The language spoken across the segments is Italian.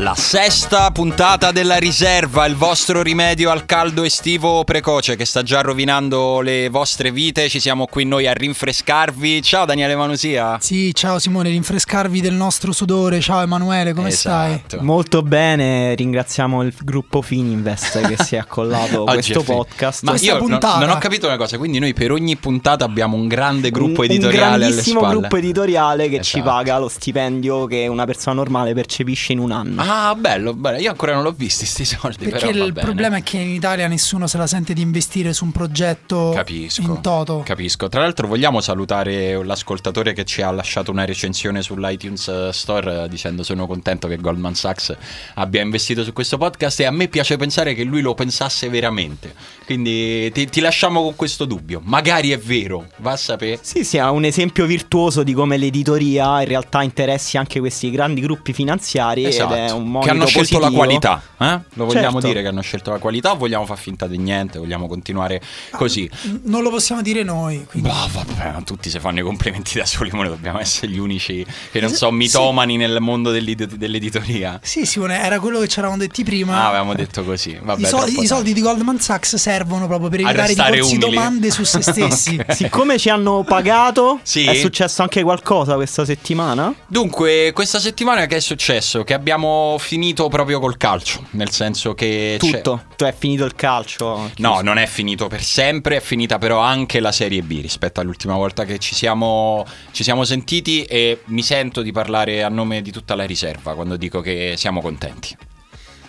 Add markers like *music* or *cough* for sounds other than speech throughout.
La sesta puntata della riserva, il vostro rimedio al caldo estivo precoce che sta già rovinando le vostre vite. Ci siamo qui noi a rinfrescarvi. Ciao Daniele Manusia. Sì, ciao Simone, rinfrescarvi del nostro sudore. Ciao Emanuele, come Esatto. stai? Molto bene, ringraziamo il gruppo Fininvest che si è *laughs* accollato a questo podcast. Ma Questa io non, puntata- non ho capito una cosa, quindi noi per ogni puntata abbiamo un grande gruppo Un- editoriale un grandissimo gruppo editoriale che ci Esatto. paga lo stipendio che una persona normale percepisce in un anno. Ah, bello, bello. Io ancora non l'ho visti sti soldi, Perché però va il bene. problema è che in Italia nessuno se la sente di investire su un progetto Capisco. in toto. Capisco. Tra l'altro vogliamo salutare l'ascoltatore che ci ha lasciato una recensione sull'iTunes eh, Store eh, dicendo sono contento che Goldman Sachs abbia investito su questo podcast e a me piace pensare che lui lo pensasse veramente. Quindi ti, ti lasciamo con questo dubbio. Magari è vero, va a sapere. Sì, sì, è un esempio virtuoso di come l'editoria in realtà interessi anche questi grandi gruppi finanziari Esatto. ed è un modo che hanno scelto la qualità. eh? Lo vogliamo Certo. dire che hanno scelto la qualità o vogliamo far finta di niente? Vogliamo continuare così? N- Non lo possiamo dire noi. quindi- Boh, vabbè, ma tutti si fanno i complimenti da soli, ma noi dobbiamo essere gli unici che non so, sì. mitomani nel mondo dell'ed- dell'editoria. Sì, Simone, era quello che ci eravamo detti prima. Ah, avevamo detto così. Vabbè, I, soldi, troppo i soldi di Goldman Sachs servono proprio per evitare di porsi umili. domande su se *laughs* stessi. Ok. Siccome ci hanno pagato, Sì. è successo anche qualcosa questa settimana? Dunque, questa settimana che è successo? Che abbiamo finito proprio col calcio, nel senso che... c'è- Tutto. Tu è finito il calcio? No, non è finito per sempre, è finita però anche la Serie B rispetto all'ultima volta che ci siamo, ci siamo sentiti e mi sento di parlare a nome di tutta la riserva quando dico che siamo contenti.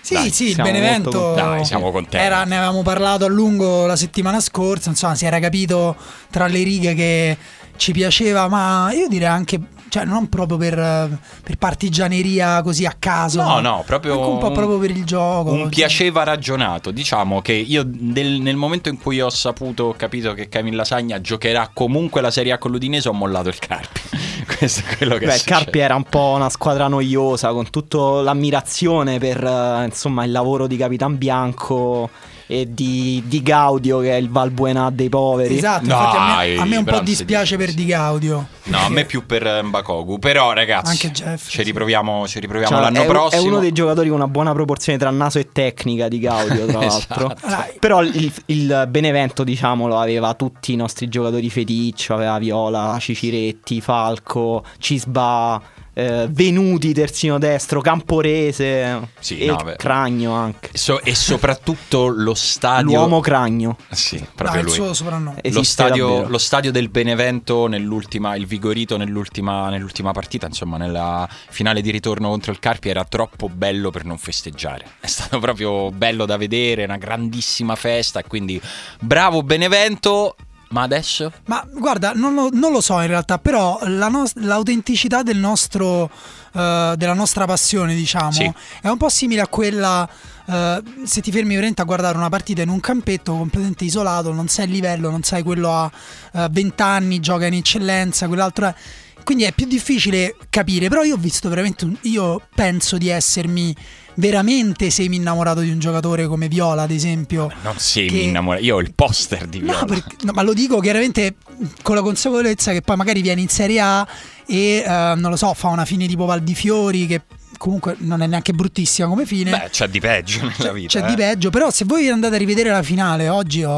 Sì, Dai, sì, il Benevento. Dai, siamo contenti. Era- ne avevamo parlato a lungo la settimana scorsa. Insomma, si era capito tra le righe che ci piaceva, ma io direi anche. Cioè, non proprio per, per partigianeria così a caso. No, no, proprio Anche un po' proprio per il gioco. Un piaceva ragionato. Diciamo che io del- nel momento in cui ho saputo, ho capito che Camilla Lasagna giocherà comunque la Serie A con l'Udinese, ho mollato il Carpi. *laughs* Questo è quello che Beh, è il Carpi era un po' una squadra noiosa con tutta l'ammirazione per eh, insomma il lavoro di Capitan Bianco e di, di Gaudio che è il Valbuena dei poveri. Esatto, infatti a me, Dai, a me un po' dispiace per Di Gaudio. No, a me più per eh, Mbakogu. Però, ragazzi, Anche Jeff, ci sì. riproviamo, ci riproviamo Cioè, l'anno è, prossimo. è uno dei giocatori con una buona proporzione tra naso e tecnica di Gaudio, tra *laughs* Esatto. l'altro. Allora, Però il, il Benevento, diciamolo, aveva tutti i nostri giocatori feticcio, aveva Viola, Ciciretti, Falco, Cisba, eh, Venuti, terzino destro, Camporese Sì, e no. Cragno anche. So- e soprattutto lo stadio. L'uomo Cragno. Sì, dai, proprio il lui. suo soprannome. Lo stadio, lo stadio del Benevento nell'ultima, il Vigorito nell'ultima, nell'ultima partita, insomma nella finale di ritorno contro il Carpi era troppo bello per non festeggiare. È stato proprio bello da vedere, una grandissima festa, quindi bravo Benevento, ma adesso? Ma guarda, non lo, non lo so in realtà, però la nos- l'autenticità del nostro, eh, della nostra passione, diciamo, Sì. è un po' simile a quella. eh, se ti fermi veramente a guardare una partita in un campetto completamente isolato, non sai il livello, non sai quello ha eh, 20 anni, gioca in eccellenza, quell'altro è. Quindi è più difficile capire, però io ho visto veramente, un- io penso di essermi veramente semi innamorato di un giocatore come Viola, ad esempio. Non sei Che- innamorato. Io ho il poster di Viola. No, perché- no, ma lo dico chiaramente con la consapevolezza che poi magari viene in Serie A e eh, non lo so, fa una fine tipo Valdifiori che comunque non è neanche bruttissima come fine. Beh, c'è di peggio nella C'è- vita. C'è eh. di peggio, però se voi andate a rivedere la finale, oggi ho,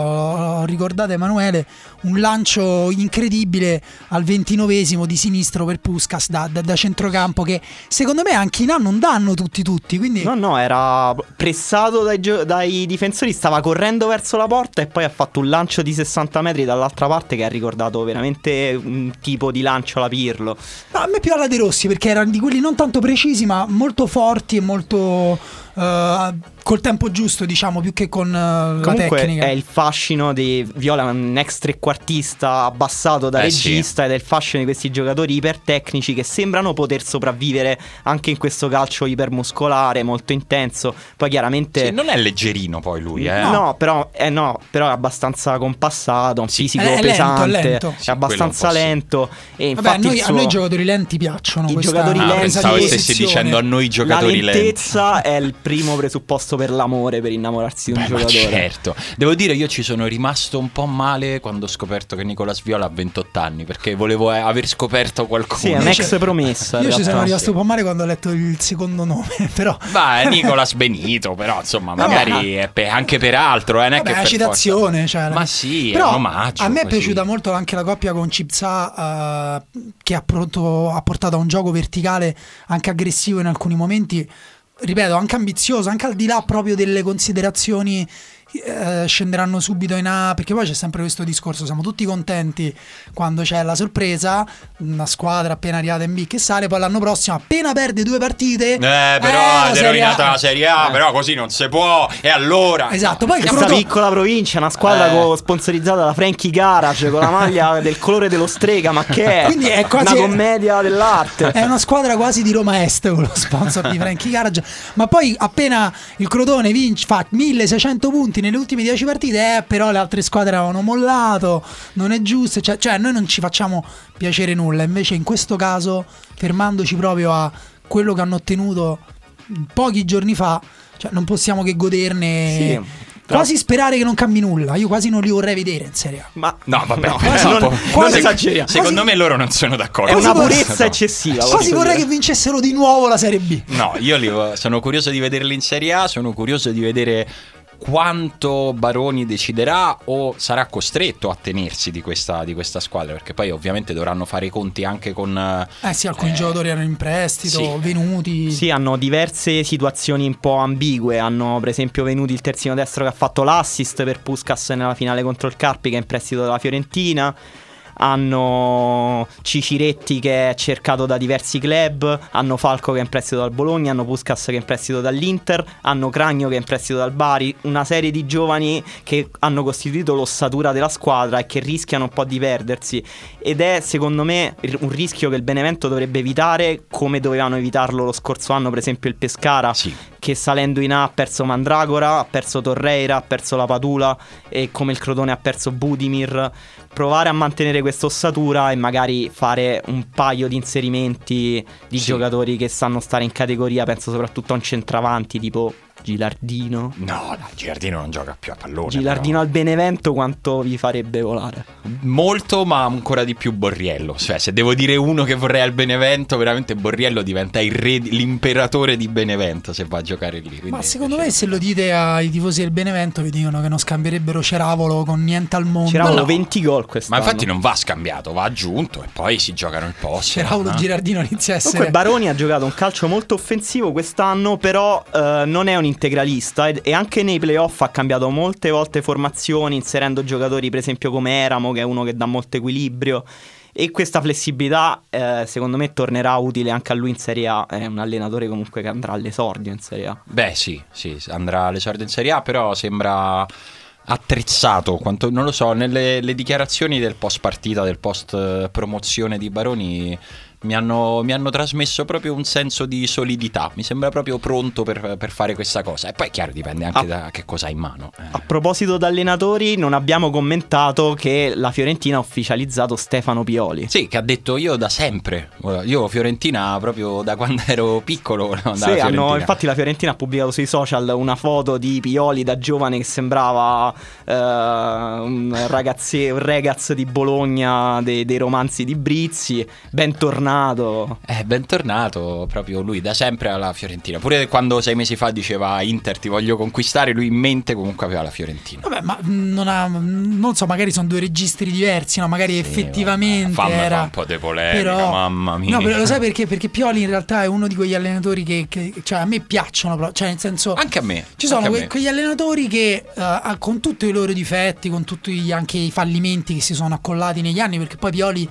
ho ricordato Emanuele un lancio incredibile al ventinovesimo di sinistro per Puskas da, da- da centrocampo che secondo me anche in A non danno tutti tutti, quindi No, no, era pressato dai, gio- dai difensori, stava correndo verso la porta e poi ha fatto un lancio di 60 metri dall'altra parte che ha ricordato veramente un tipo di lancio alla Pirlo. No, a me più alla De Rossi perché erano di quelli non tanto precisi ma molto forti e molto eh, col tempo giusto, diciamo, più che con eh, la Comunque tecnica. è il fascino di Viola, un ex trequartista abbassato da Eh, sì. regista ed è il fascino di questi giocatori ipertecnici che sembrano poter sopravvivere anche in questo calcio ipermuscolare molto intenso. Poi chiaramente Sì, non è leggerino poi lui, eh. No, però, eh, no, però è abbastanza compassato, un fisico È- è lento, è pesante, lento. Sì, abbastanza sì. lento. E Vabbè, infatti a noi, il a suo- noi i giocatori lenti piacciono. I questa giocatori Ah, lenti- pensavo stessi dicendo a noi la giocatori lenti. lentezza è il primo presupposto per l'amore, per innamorarsi di un Beh, ma giocatore. certo. Devo dire, io ci sono rimasto un po' male quando ho scoperto che Nicolas Viola ha 28 anni, perché volevo eh, aver scoperto qualcuno. Sì, è un'ex promessa. Io ci sono rimasto un po' male quando ho letto il secondo nome, *laughs* però. Ma è Nicolas Benito, però insomma, *laughs* magari è pe- anche per altro, eh, non è Vabbè, che è una citazione. Cioè, Ma sì, è però un omaggio, A me è così. piaciuta molto anche la coppia con Cipsa, eh, che ha, pronto- ha portato a un gioco verticale anche aggressivo in alcuni momenti. Ripeto, anche ambizioso, anche al di là proprio delle considerazioni. Eh, scenderanno subito in A perché poi c'è sempre questo discorso siamo tutti contenti quando c'è la sorpresa una squadra appena arrivata in B che sale poi l'anno prossimo appena perde due partite Eh, però la è rovinata la Serie A, però così non si può. E allora? esatto poi Questa Crotone piccola provincia, una squadra Eh. co- sponsorizzata da Frankie Garage con la maglia *laughs* del colore dello strega, ma che è? Quindi è quasi- una commedia dell'arte. È una squadra quasi di Roma Est con lo sponsor di *laughs* Frankie Garage. Ma poi appena il Crotone vince, fa 1600 punti nelle ultime 10 partite, eh, però le altre squadre avevano mollato, non è giusto. Cioè, cioè, noi non ci facciamo piacere nulla. Invece in questo caso, fermandoci proprio a quello che hanno ottenuto pochi giorni fa, cioè, non possiamo che goderne. Sì, Quasi sperare che non cambi nulla. Io quasi non li vorrei vedere in Serie A. Ma No, vabbè, no, *laughs* però non, po'- non quasi- esageriamo. Secondo Quasi- me loro non sono d'accordo. È una quasi- purezza No. eccessiva. Quasi vorrei dire. che vincessero di nuovo la Serie B. No, io li- sono curioso di vederli in Serie A, sono curioso di vedere quanto Baroni deciderà o sarà costretto a tenersi di questa, di questa squadra, perché poi ovviamente dovranno fare i conti anche con... Eh sì, alcuni eh, giocatori erano in prestito, sì. venuti. Sì, hanno diverse situazioni un po' ambigue. Hanno, per esempio, venuti il terzino destro che ha fatto l'assist per Puskas nella finale contro il Carpi, che è in prestito dalla Fiorentina. Hanno Ciciretti che è cercato da diversi club. Hanno Falco che è in prestito dal Bologna. Hanno Puskas che è in prestito dall'Inter. Hanno Cragno che è in prestito dal Bari. Una serie di giovani che hanno costituito l'ossatura della squadra e che rischiano un po' di perdersi. Ed è, secondo me, un rischio che il Benevento dovrebbe evitare, come dovevano evitarlo lo scorso anno, per esempio, il Pescara Sì. che salendo in A ha perso Mandragora, ha perso Torreira, ha perso la Padula e come il Crotone ha perso Budimir. Provare a mantenere questa ossatura e magari fare un paio di inserimenti di Sì. giocatori che sanno stare in categoria, penso soprattutto a un centravanti tipo Gilardino. No, dai, Gilardino non gioca più a pallone. Gilardino al Benevento quanto vi farebbe volare? però. Molto, ma ancora di più Borriello. Cioè, se devo dire uno che vorrei al Benevento, veramente Borriello diventa il re, l'imperatore di Benevento se va a giocare lì. Quindi Ma secondo me se lo dite ai tifosi del Benevento vi dicono che non scambierebbero Ceravolo con niente al mondo. C'erano no. 20 gol Ma quest'anno. infatti non va scambiato, va aggiunto e poi si giocano il posto. Ceravolo no? Girardino inizia a essere Comunque Baroni ha giocato un calcio molto offensivo quest'anno, però eh, non è un integralista ed- e anche nei playoff ha cambiato molte volte formazioni, inserendo giocatori per esempio come Eramo, che è uno che dà molto equilibrio. E questa flessibilità, eh, secondo me, tornerà utile anche a lui in Serie A. È un allenatore comunque che andrà all'esordio in Serie A. Beh, sì, sì, andrà all'esordio in Serie A, però sembra attrezzato, quanto, non lo so, nelle le dichiarazioni del post partita, del post eh, promozione di Baroni mi hanno, mi hanno trasmesso proprio un senso di solidità, mi sembra proprio pronto per, per fare questa cosa. E poi è chiaro, dipende anche Ah. da che cosa ha in mano. eh. A proposito di allenatori, non abbiamo commentato che la Fiorentina ha ufficializzato Stefano Pioli. Sì, che ha detto io da sempre, io Fiorentina proprio da quando ero piccolo *laughs* andare Sì, hanno- infatti la Fiorentina ha pubblicato sui social una foto di Pioli da giovane che sembrava eh, un, ragazzi, un ragazzo di Bologna dei, dei romanzi di Brizzi, bentornato. Eh, bentornato proprio lui da sempre alla Fiorentina. Pure quando sei mesi fa diceva Inter ti voglio conquistare, lui in mente comunque aveva la Fiorentina. Vabbè, ma non, ha, non so, magari sono due registri diversi, no? Magari effettivamente vabbè, fammi era... fa un po' di polemica, però... mamma mia. No, però lo sai perché? Perché Pioli in realtà è uno di quegli allenatori che, che- cioè, a me piacciono, però, cioè nel senso... Anche a me. Ci sono que- me. quegli allenatori che ha- con tutti i loro difetti, con tutti gli- anche i fallimenti che si sono accollati negli anni, perché poi Pioli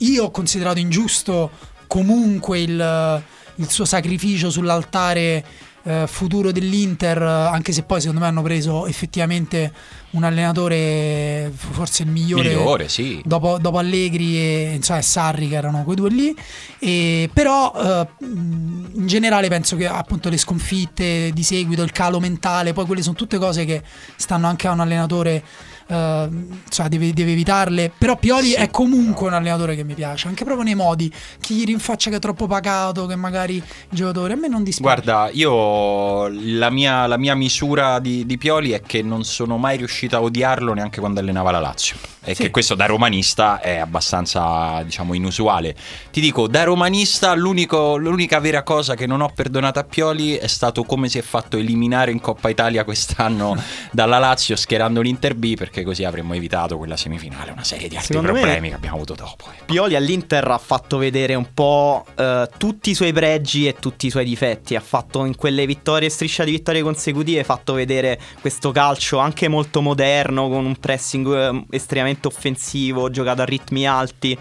io ho considerato ingiusto comunque il, il suo sacrificio sull'altare eh, futuro dell'Inter, anche se poi secondo me hanno preso effettivamente un allenatore, forse il migliore, Migliore, sì. dopo, dopo Allegri e, insomma, Sarri che erano quei due lì. E, però eh, in generale penso che appunto le sconfitte di seguito, il calo mentale, poi quelle sono tutte cose che stanno anche a un allenatore. Eh, cioè deve, deve evitarle però Pioli Sì. è comunque un allenatore che mi piace anche proprio nei modi chi gli rinfaccia che è troppo pagato che magari il giocatore a me non dispiace Guarda, io la mia, la mia misura di, di Pioli è che non sono mai riuscito a odiarlo neanche quando allenava la Lazio. E Sì. che questo da romanista è abbastanza, diciamo, inusuale. Ti dico, da romanista l'unica vera cosa che non ho perdonato a Pioli è stato come si è fatto eliminare in Coppa Italia quest'anno *laughs* dalla Lazio schierando l'Inter B perché così avremmo evitato quella semifinale, una serie di altri Secondo problemi che abbiamo avuto dopo. ecco. Pioli all'Inter ha fatto vedere un po' eh, tutti i suoi pregi e tutti i suoi difetti. Ha fatto in quelle vittorie, striscia di vittorie consecutive, fatto vedere questo calcio anche molto moderno, con un pressing eh, estremamente offensivo, giocato a ritmi alti.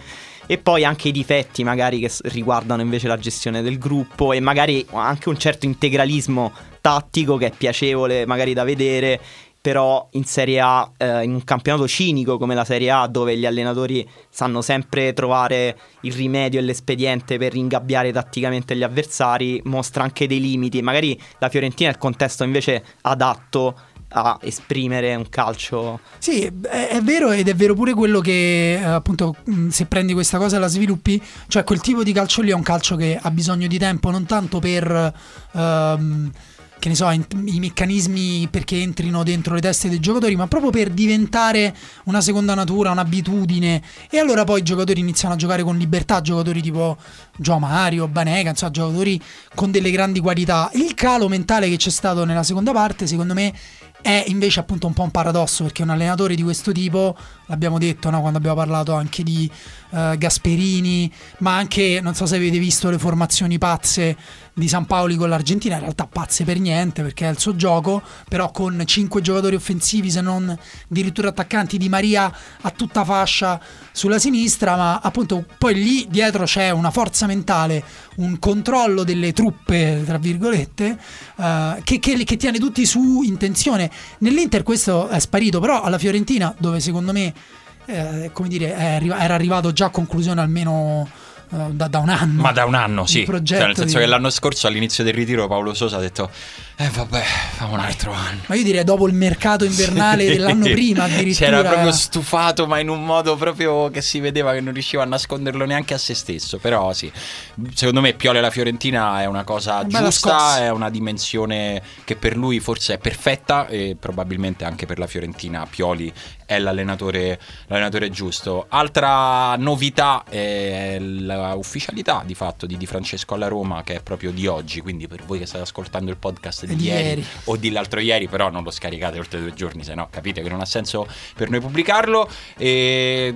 E poi anche i difetti magari che riguardano invece la gestione del gruppo e magari anche un certo integralismo tattico che è piacevole magari da vedere però in Serie A, eh, in un campionato cinico come la Serie A, dove gli allenatori sanno sempre trovare il rimedio e l'espediente per ingabbiare tatticamente gli avversari, mostra anche dei limiti. Magari la Fiorentina è il contesto invece adatto a esprimere un calcio. Sì, è, vero ed è vero pure quello che eh, appunto se prendi questa cosa e la sviluppi, cioè quel tipo di calcio lì è un calcio che ha bisogno di tempo non tanto per ehm, che ne so, in- i meccanismi perché entrino dentro le teste dei giocatori, ma proprio per diventare una seconda natura, un'abitudine. E allora poi i giocatori iniziano a giocare con libertà, giocatori tipo Gio Mario, Banega, insomma, giocatori con delle grandi qualità. Il calo mentale che c'è stato nella seconda parte, secondo me, è invece appunto un po' un paradosso perché un allenatore di questo tipo, l'abbiamo detto no, quando abbiamo parlato anche di eh, Gasperini, ma anche non so se avete visto le formazioni pazze di San Paoli con l'Argentina, in realtà pazze per niente perché è il suo gioco, però con 5 giocatori offensivi se non addirittura attaccanti di Maria a tutta fascia sulla sinistra, ma appunto poi lì dietro c'è una forza mentale, un controllo delle truppe, tra virgolette, eh, che, che- che tiene tutti su intenzione. Nell'Inter questo è sparito, però alla Fiorentina, dove secondo me eh, come dire, è arri- era arrivato già a conclusione almeno da, da un anno. Ma da un anno, sì. Cioè, nel senso di- che l'anno scorso, all'inizio del ritiro, Paolo Sosa ha detto: Eh, vabbè, famo un altro anno. Ma io direi dopo il mercato invernale *laughs* dell'anno prima addirittura. Si era proprio stufato, ma in un modo proprio che si vedeva che non riusciva a nasconderlo neanche a se stesso. Però sì, secondo me Piole alla Fiorentina è una cosa bella giusta, scossa. è una dimensione che per lui forse è perfetta e probabilmente anche per la Fiorentina Pioli è l'allenatore, l'allenatore giusto. Altra novità è l'ufficialità di fatto di Di Francesco alla Roma che è proprio di oggi, quindi per voi che state ascoltando il podcast di, ieri, ieri. o di l'altro ieri, però non lo scaricate oltre due giorni, se no capite che non ha senso per noi pubblicarlo. E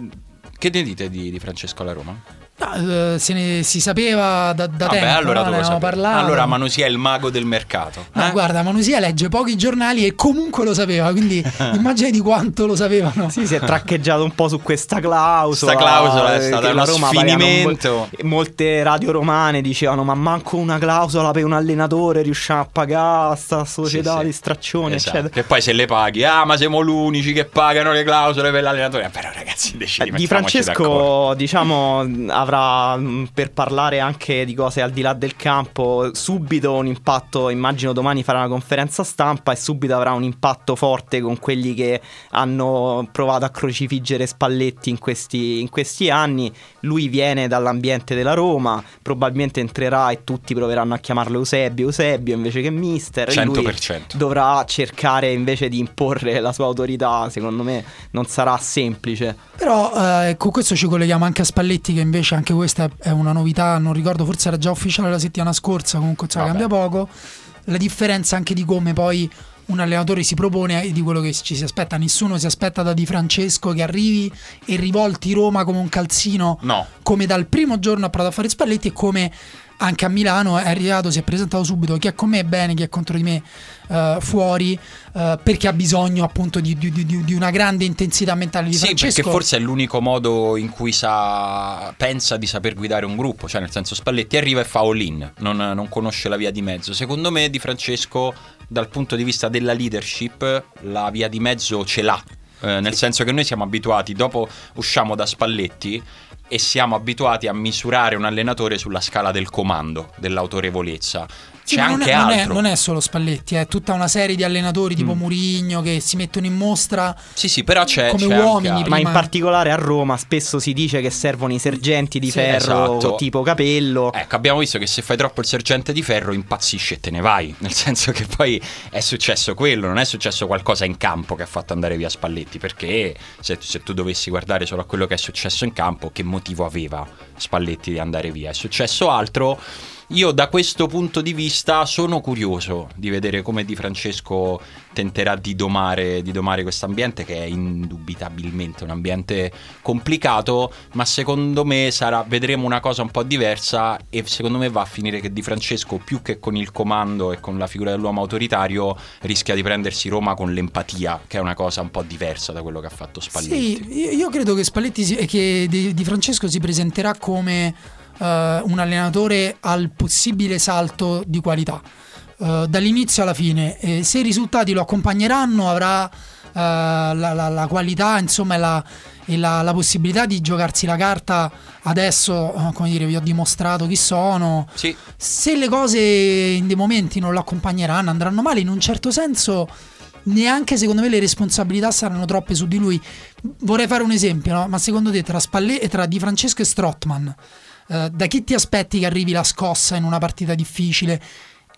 che ne dite di, di Francesco alla Roma? No, eh, se ne si sapeva da, da Vabbè, tempo, allora no? Allora Manusia è il mago del mercato. No, eh? guarda, Manusia legge pochi giornali e comunque lo sapeva, quindi *laughs* immagini di quanto lo sapevano. Sì, si è traccheggiato un po' su questa clausola. Sta clausola è stata uno Roma sfinimento. po'- Molte radio romane dicevano: Ma manco una clausola per un allenatore riusciamo a pagare sta società Sì, di straccione, Esatto. eccetera. Che poi se le paghi, ah, ma siamo l'unici che pagano le clausole per l'allenatore. Però, ragazzi, Eh, decidi Di Francesco, diciamo, *clears throat* avrà mh, per parlare anche di cose al di là del campo subito un impatto. Immagino domani farà una conferenza stampa e subito avrà un impatto forte con quelli che hanno provato a crocifiggere Spalletti in questi, in questi anni. Lui viene dall'ambiente della Roma, probabilmente entrerà e tutti proveranno a chiamarlo Eusebio, Eusebio invece che Mister. e lui 100%. dovrà cercare invece di imporre la sua autorità. Secondo me non sarà semplice. Però eh, con questo ci colleghiamo anche a Spalletti, che invece anche questa è una novità, non ricordo, forse era già ufficiale la settimana scorsa, comunque Vabbè. cambia poco. La differenza anche di come poi un allenatore si propone e di quello che ci si aspetta. Nessuno si aspetta da Di Francesco che arrivi e rivolti Roma come un calzino No. come dal primo giorno ha provato a fare Spalletti e come anche a Milano è arrivato, si è presentato subito chi è con me bene, chi è contro di me eh, fuori, eh, perché ha bisogno appunto di, di- di- di una grande intensità mentale di Sì, Francesco. perché forse è l'unico modo in cui sa, pensa di saper guidare un gruppo, cioè nel senso Spalletti arriva e fa all-in, non, non conosce la via di mezzo. Secondo me Di Francesco dal punto di vista della leadership la via di mezzo ce l'ha, Eh, nel senso che noi siamo abituati, dopo usciamo da Spalletti e siamo abituati a misurare un allenatore sulla scala del comando, dell'autorevolezza. Sì, C'è anche è, non è- altro. Non è, solo Spalletti, è tutta una serie di allenatori Mm. tipo Murigno che si mettono in mostra. Sì, sì, però c'è, come c'è uomini altro. Ma in particolare a Roma spesso si dice che servono i sergenti di Sì, ferro esatto. tipo capello. Ecco, abbiamo visto che se fai troppo il sergente di ferro impazzisci e te ne vai. *laughs* Nel senso che poi è successo quello, non è successo qualcosa in campo che ha fatto andare via Spalletti. Perché se, se tu dovessi guardare solo a quello che è successo in campo, che motivo aveva Spalletti di andare via? È successo altro. Io da questo punto di vista sono curioso di vedere come Di Francesco tenterà di domare, di domare questo ambiente che è indubitabilmente un ambiente complicato, ma secondo me sarà, vedremo una cosa un po' diversa e secondo me va a finire che Di Francesco più che con il comando e con la figura dell'uomo autoritario rischia di prendersi Roma con l'empatia, che è una cosa un po' diversa da quello che ha fatto Spalletti. Sì, io- credo che Spalletti si- che Di, Di Francesco si presenterà come un allenatore al possibile salto di qualità. Eh, dall'inizio alla fine, E se i risultati lo accompagneranno, avrà eh, la, la- la qualità, insomma, la, e la- la possibilità di giocarsi la carta. Adesso, eh, come dire, vi ho dimostrato chi sono. Sì, Se le cose in dei momenti non lo accompagneranno, andranno male, in un certo senso neanche secondo me le responsabilità saranno troppe su di lui. Vorrei fare un esempio, no? ma secondo te tra, Spalle- tra Di Francesco e Strottman, eh, da chi ti aspetti che arrivi la scossa in una partita difficile?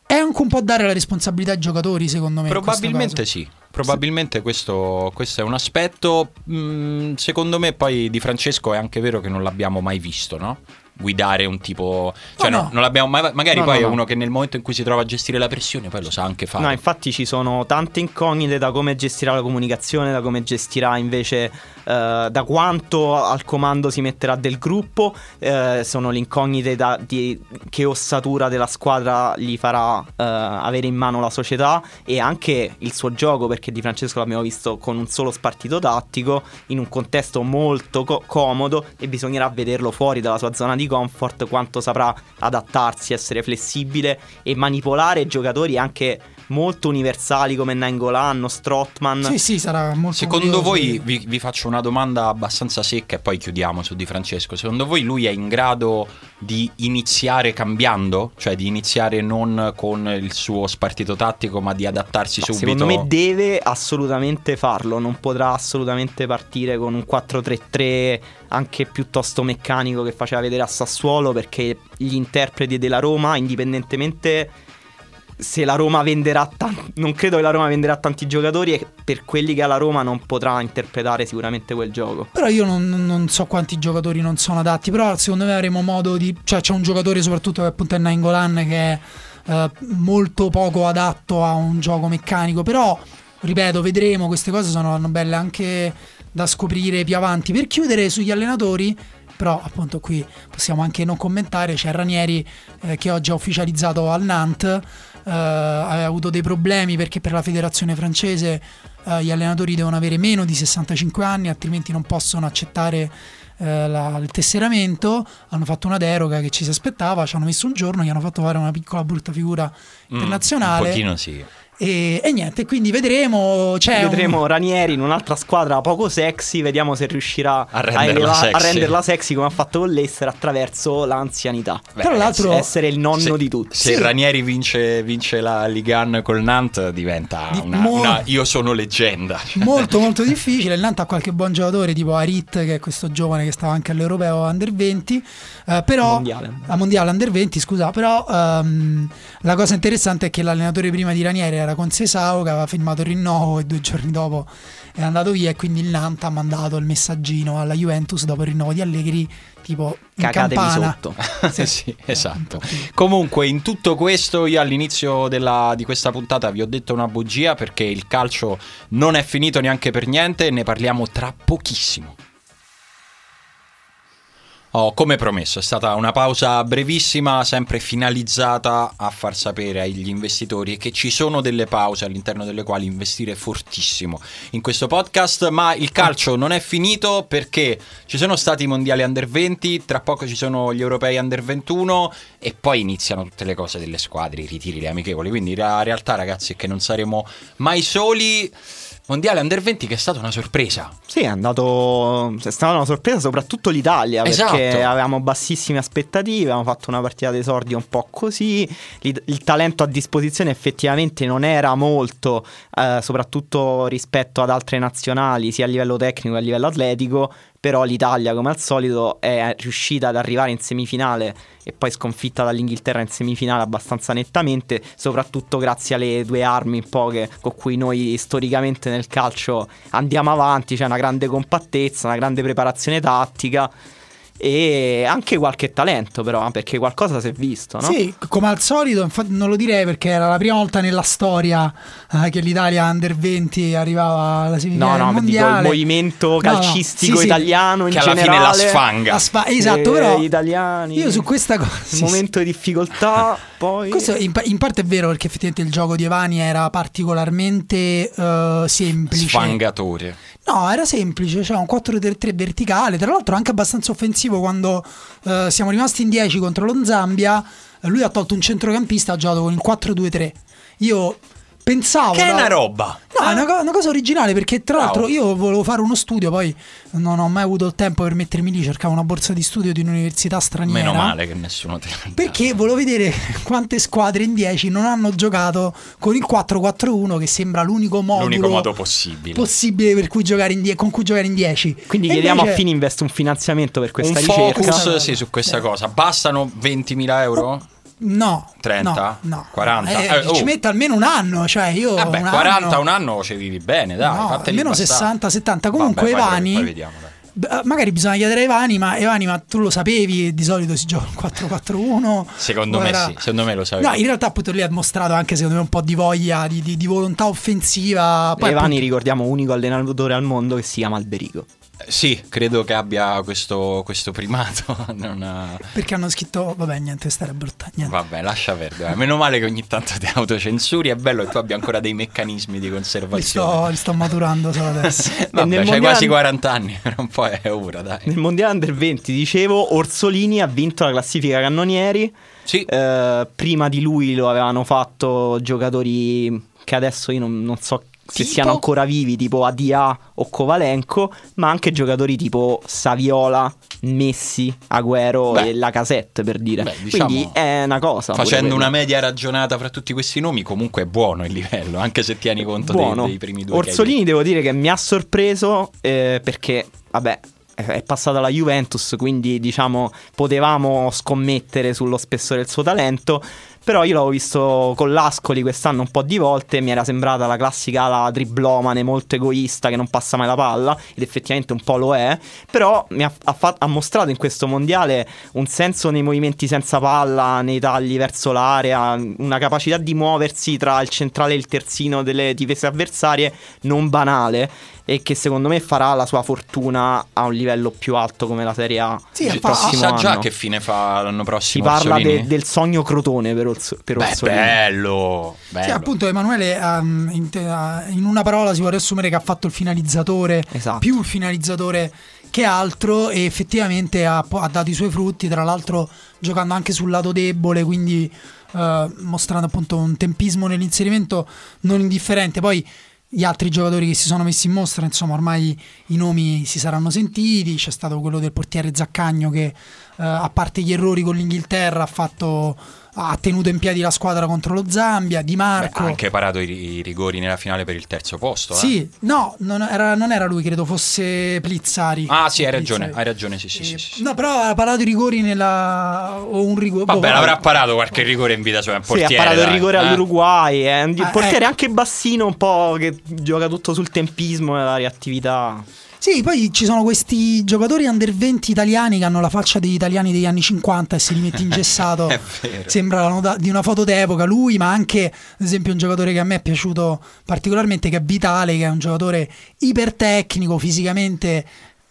È anche un po' dare la responsabilità ai giocatori, secondo me. Probabilmente sì, probabilmente questo, questo è un aspetto. mm, secondo me, poi di Francesco è anche vero che non l'abbiamo mai visto, no? Guidare un tipo. Cioè, No, no, no. non l'abbiamo mai. Magari No, poi no, è no. uno che nel momento in cui si trova a gestire la pressione, poi lo sa anche fare. No, infatti ci sono tante incognite da come gestirà la comunicazione, da come gestirà invece eh, da quanto al comando si metterà del gruppo. eh, sono le incognite da- di che ossatura della squadra gli farà eh, avere in mano la società e anche il suo gioco, perché Di Francesco l'abbiamo visto con un solo spartito tattico in un contesto molto co- comodo e bisognerà vederlo fuori dalla sua zona di comfort quanto saprà adattarsi, essere flessibile e manipolare giocatori anche molto universali come Nangolan, Strottman. Sì, sì, sarà molto Secondo voi, vi, vi faccio una domanda abbastanza secca e poi chiudiamo su Di Francesco. Secondo voi lui è in grado di iniziare cambiando? Cioè di iniziare non con il suo spartito tattico ma di adattarsi No, subito? Secondo me deve assolutamente farlo, non potrà assolutamente partire con un 4-3-3 anche piuttosto meccanico che faceva vedere a Sassuolo perché gli interpreti della Roma, indipendentemente se la Roma venderà tan- non credo che la Roma venderà tanti giocatori e per quelli che ha la Roma non potrà interpretare sicuramente quel gioco. Però io non, non so quanti giocatori non sono adatti. Però secondo me avremo modo di. Cioè, c'è un giocatore, soprattutto che appunto è Nainggolan, che è eh, molto poco adatto a un gioco meccanico. Però, ripeto, vedremo. Queste cose sono belle anche da scoprire più avanti. Per chiudere sugli allenatori. Però appunto qui possiamo anche non commentare, c'è Ranieri eh, che oggi ha ufficializzato al Nantes, eh, aveva avuto dei problemi perché per la federazione francese eh, gli allenatori devono avere meno di 65 anni, altrimenti non possono accettare eh, la- il tesseramento. Hanno fatto una deroga che ci si aspettava, ci hanno messo un giorno, gli hanno fatto fare una piccola brutta figura Mm, internazionale. Un pochino sì. E, e niente, quindi vedremo. C'è un- Vedremo Ranieri in un'altra squadra poco sexy, vediamo se riuscirà A renderla eleva- sexy. a renderla sexy come ha fatto con l'Ester attraverso l'anzianità. Beh, Tra l'altro- essere il nonno se- di tutti. Se Sì. Ranieri vince, vince la Ligan col Nantes diventa Di- una, mo- una io sono leggenda. *laughs* molto molto difficile. Il Nantes ha qualche buon giocatore tipo Arit, che è questo giovane che stava anche all'Europeo Under 20. eh, però Mondiale. a Mondiale Under 20, scusa, però ehm, la cosa interessante è che l'allenatore prima di Ranieri era con Sesao che aveva firmato il rinnovo e due giorni dopo è andato via e quindi il Nantes ha mandato il messaggino alla Juventus dopo il rinnovo di Allegri tipo campana. sotto. *laughs* sì, esatto. po' più. Comunque, in tutto questo, io all'inizio della- di questa puntata vi ho detto una bugia perché il calcio non è finito neanche per niente ne parliamo tra pochissimo. Oh, come promesso, è stata una pausa brevissima, sempre finalizzata a far sapere agli investitori che ci sono delle pause all'interno delle quali investire fortissimo in questo podcast, ma il calcio non è finito perché ci sono stati i mondiali under 20, tra poco ci sono gli europei under 21 e poi iniziano tutte le cose delle squadre, i ritiri, le amichevoli, quindi la realtà ragazzi è che non saremo mai soli. Mondiale Under 20 che è stata una sorpresa. Sì, è andato. È stata una sorpresa soprattutto l'Italia Esatto. perché avevamo bassissime aspettative. Avevamo fatto una partita d'esordio un po' così. Il, il talento a disposizione effettivamente non era molto, eh, soprattutto rispetto ad altre nazionali, sia a livello tecnico che a livello atletico. Però l'Italia, come al solito, è riuscita ad arrivare in semifinale e poi sconfitta dall'Inghilterra in semifinale abbastanza nettamente, soprattutto grazie alle due armi un po' che- con cui noi storicamente nel calcio andiamo avanti, c'è una grande compattezza, una grande preparazione tattica e anche qualche talento però, eh, perché qualcosa si è visto, no? Sì, come al solito, infatti non lo direi perché era la prima volta nella storia eh, che l'Italia under 20 arrivava alla No, semifinale no, del dico il mondiale. movimento No, no, calcistico sì, sì. italiano in Che alla fine generale. la sfanga. La sfa- esatto, Eh, però gli italiani. io su questa cosa... Il sì, sì. momento di difficoltà, *laughs* poi Questo in, in parte è vero perché effettivamente il gioco di Evani era particolarmente eh, semplice. Sfangatore. No, era semplice, c'era un 4-3-3 verticale, tra l'altro anche abbastanza offensivo quando eh, siamo rimasti in 10 contro lo Zambia, lui ha tolto un centrocampista, ha giocato con il 4-2-3. Io pensavo... Che è una roba. No, è una, co- una cosa originale perché tra l'altro io volevo fare uno studio, poi non ho mai avuto il tempo per mettermi lì, cercavo una borsa di studio di un'università straniera. Meno male che nessuno te l'ha Perché volevo vedere *laughs* quante squadre in 10 non hanno giocato con il 4-4-1 che sembra l'unico modo, L'unico modo possibile. possibile per cui giocare in die- con cui giocare in 10. Quindi E chiediamo invece- a Fininvest un finanziamento per questa un ricerca. focus sì, su questa cosa. Bastano 20.000 euro? No, 30? no, no. 40? Eh, Eh, oh. ci mette almeno un anno, cioè io Vabbè, un 40 anno, un anno ci vivi bene, dai. No, almeno bastare. 60-70. Comunque Vabbè, poi- Evani- poi vediamo, dai. Eh, Magari bisogna chiedere a Ivani, ma Ivani, ma tu lo sapevi? Di solito si gioca il 4-4-1. Secondo me era- sì, secondo me lo sapevi. No, in realtà appunto lì ha mostrato anche secondo me un po' di voglia, di, di- di volontà offensiva. Poi, Evani, appunto, ricordiamo, unico allenatore al mondo che si chiama Alberico. Eh, Sì, credo che abbia questo, questo primato. *laughs* non ha- perché hanno scritto, vabbè, niente, questa era brutta. Niente. Vabbè, lascia perdere. Meno male che ogni tanto ti autocensuri. È bello che tu abbia ancora dei meccanismi di Li conservazione. sto, li sto maturando solo *laughs* adesso. Vabbè, c'hai mondiale- quasi 40 anni, però un po' è ora, dai. Nel mondiale under 20, dicevo, Orsolini ha vinto la classifica cannonieri. Sì, Eh, prima di lui lo avevano fatto giocatori che adesso io non, non so se Tipo? siano ancora vivi, tipo Adia o Kovalenko, ma anche giocatori tipo Saviola, Messi, Agüero Beh. e la Casette per dire. Beh, diciamo, Quindi è una cosa. facendo una media ragionata fra tutti questi nomi, comunque è buono il livello, anche se tieni conto dei, dei primi due. Orsolini devo dire che mi ha sorpreso eh, perché, vabbè, è passata la Juventus, quindi diciamo potevamo scommettere sullo spessore del suo talento. Però io l'avevo visto con l'Ascoli quest'anno un po' di volte. Mi era sembrata la classica ala driblomane, molto egoista, che non passa mai la palla. Ed effettivamente un po' lo è. Però mi ha, ha fa- ha mostrato in questo mondiale un senso nei movimenti senza palla, nei tagli verso l'area, una capacità di muoversi tra il centrale e il terzino delle difese avversarie non banale. E che secondo me farà la sua fortuna a un livello più alto come la Serie A. Sì, il fa- Si prossimo sa già anno. che fine fa l'anno Si prossimo. parla Orsolini? de- del sogno Crotone per, Orso- per Beh, Orsolini. bello, bello. Sì, appunto Emanuele um, in, te- uh, in una parola si può riassumere che ha fatto il finalizzatore Esatto. più il finalizzatore che altro e effettivamente ha, ha dato i suoi frutti, tra l'altro giocando anche sul lato debole, quindi uh, mostrando appunto un tempismo nell'inserimento non indifferente. Poi gli altri giocatori che si sono messi in mostra, insomma, ormai i nomi si saranno sentiti. C'è stato quello del portiere Zaccagno che, uh, a parte gli errori con l'Inghilterra, ha fatto ha tenuto in piedi la squadra contro lo Zambia, Di Beh, Marco. ha anche parato i, i rigori nella finale per il terzo posto. eh. Sì, no, non era, non era lui, credo fosse Plizzari. Ah, sì, hai ragione, Plizzari. hai ragione, sì, sì, Eh, sì, sì, sì. No, però ha parato i rigori nella. o un rigore. Vabbè, boh, l'avrà parato qualche rigore in vita sua. è un Sì, ha portiere, parato il dai, rigore eh. all'Uruguay. È un Ah, portiere ecco. anche bassino, un po' che gioca tutto sul tempismo e la reattività. Sì, poi ci sono questi giocatori under 20 italiani che hanno la faccia degli italiani degli anni 50 e se li metti ingessato. *laughs* Sembrano da- di una foto d'epoca. Lui, ma anche, ad esempio, un giocatore che a me è piaciuto particolarmente, che è Vitale, che è un giocatore ipertecnico, fisicamente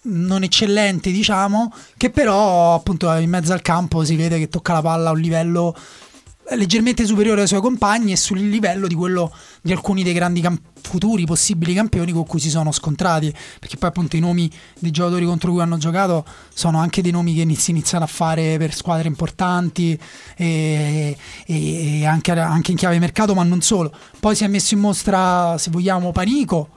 non eccellente, diciamo, che però appunto in mezzo al campo si vede che tocca la palla a un livello leggermente superiore ai suoi compagni e sul livello di quello di alcuni dei grandi camp- futuri possibili campioni con cui si sono scontrati. Perché poi appunto i nomi dei giocatori contro cui hanno giocato sono anche dei nomi che si iniziano a fare per squadre importanti e, e, anche, anche in chiave mercato ma non solo. Poi si è messo in mostra se vogliamo Panico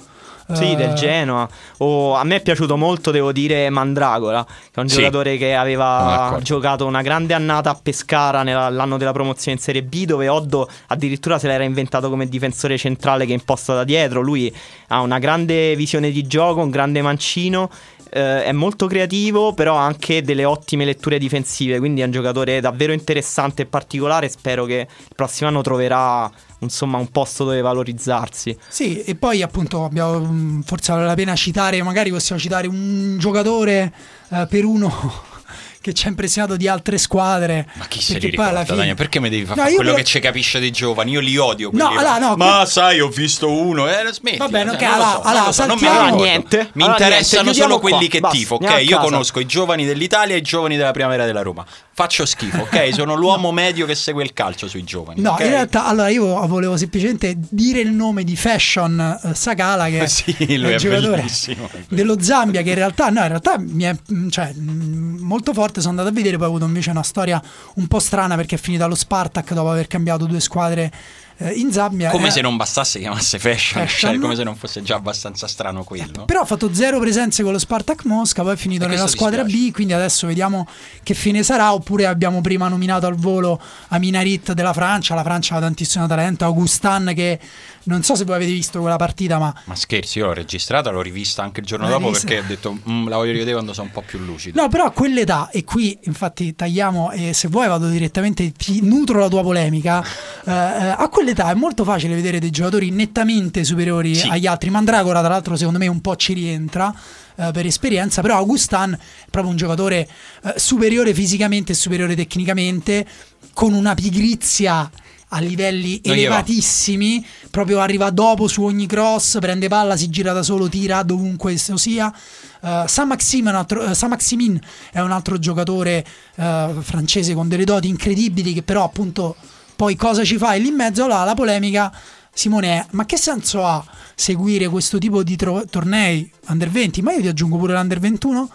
sì, del Eh, Genoa. O a me è piaciuto molto, devo dire, Mandragola, che è un Sì. giocatore che aveva d'accordo. giocato una grande annata a Pescara nella- l'anno della promozione in Serie B, dove Oddo addirittura se l'era inventato come difensore centrale che imposta da dietro. Lui ha una grande visione di gioco, un grande mancino. eh, è molto creativo, però ha anche delle ottime letture difensive. Quindi è un giocatore davvero interessante e particolare. Spero che il prossimo anno troverà insomma un posto dove valorizzarsi. Sì, e poi appunto abbiamo, mh, forse vale la pena citare, magari possiamo citare un giocatore eh, per uno *laughs* che ci ha impressionato di altre squadre. Ma chi se li alla ricorda, fine- Daniel? Perché mi devi fare No, io quello però- che ci capisce dei giovani? Io li odio. No, là. allora, no, Ma que- sai, ho visto uno. Eh, smetti. Vabbè, non ok, lo allora- so, allora, non so, non ricordo. Niente. Mi Allora, interessano niente, solo qua. quelli che Basta, tifo, ok? Io conosco i giovani dell'Italia e i giovani della primavera della Roma. Faccio schifo, ok? *laughs* Sono l'uomo medio che segue il calcio sui giovani. No, ok? in realtà, allora io volevo semplicemente dire il nome di Fashion eh, Sakala, che *laughs* Sì, è il è giocatore dello Zambia, che in realtà, no, in realtà mi è cioè, molto forte. Sono andato a vedere, poi ho avuto invece una storia un po' strana perché è finito allo Spartak dopo aver cambiato due squadre eh, in Zambia. Come Eh, se non bastasse chiamasse fashion, Fashion. cioè come se non fosse già abbastanza strano quello. Però ha fatto zero presenze con lo Spartak Mosca, poi è finito E nella squadra. B, quindi adesso vediamo che fine sarà. Oppure abbiamo prima nominato al volo Aminarit della Francia, la Francia ha tantissimo talento, Augustin che non so se voi avete visto quella partita, ma Ma scherzi, io l'ho registrata, l'ho rivista anche il giorno dopo vista? perché ho detto "Mm, la voglio rivedere quando sono un po' più lucido. No, però a quell'età, e qui infatti tagliamo e se vuoi vado direttamente, ti nutro la tua polemica, *laughs* eh, a quell'età è molto facile vedere dei giocatori nettamente superiori Sì. agli altri. Mandragora, tra l'altro, secondo me un po' ci rientra. eh, per esperienza, però Augustin è proprio un giocatore eh, superiore fisicamente e superiore tecnicamente, con una pigrizia a livelli Non elevatissimi, proprio arriva dopo su ogni cross, prende palla, si gira da solo, tira dovunque esso sia. Uh, Saint-Maximin è un altro- eh, Saint-Maximin è un altro giocatore eh, francese con delle doti incredibili che però appunto poi cosa ci fa? E lì in mezzo là, la polemica Simone è ma che senso ha seguire questo tipo di tro- tornei under 20? Ma io ti aggiungo pure l'under 21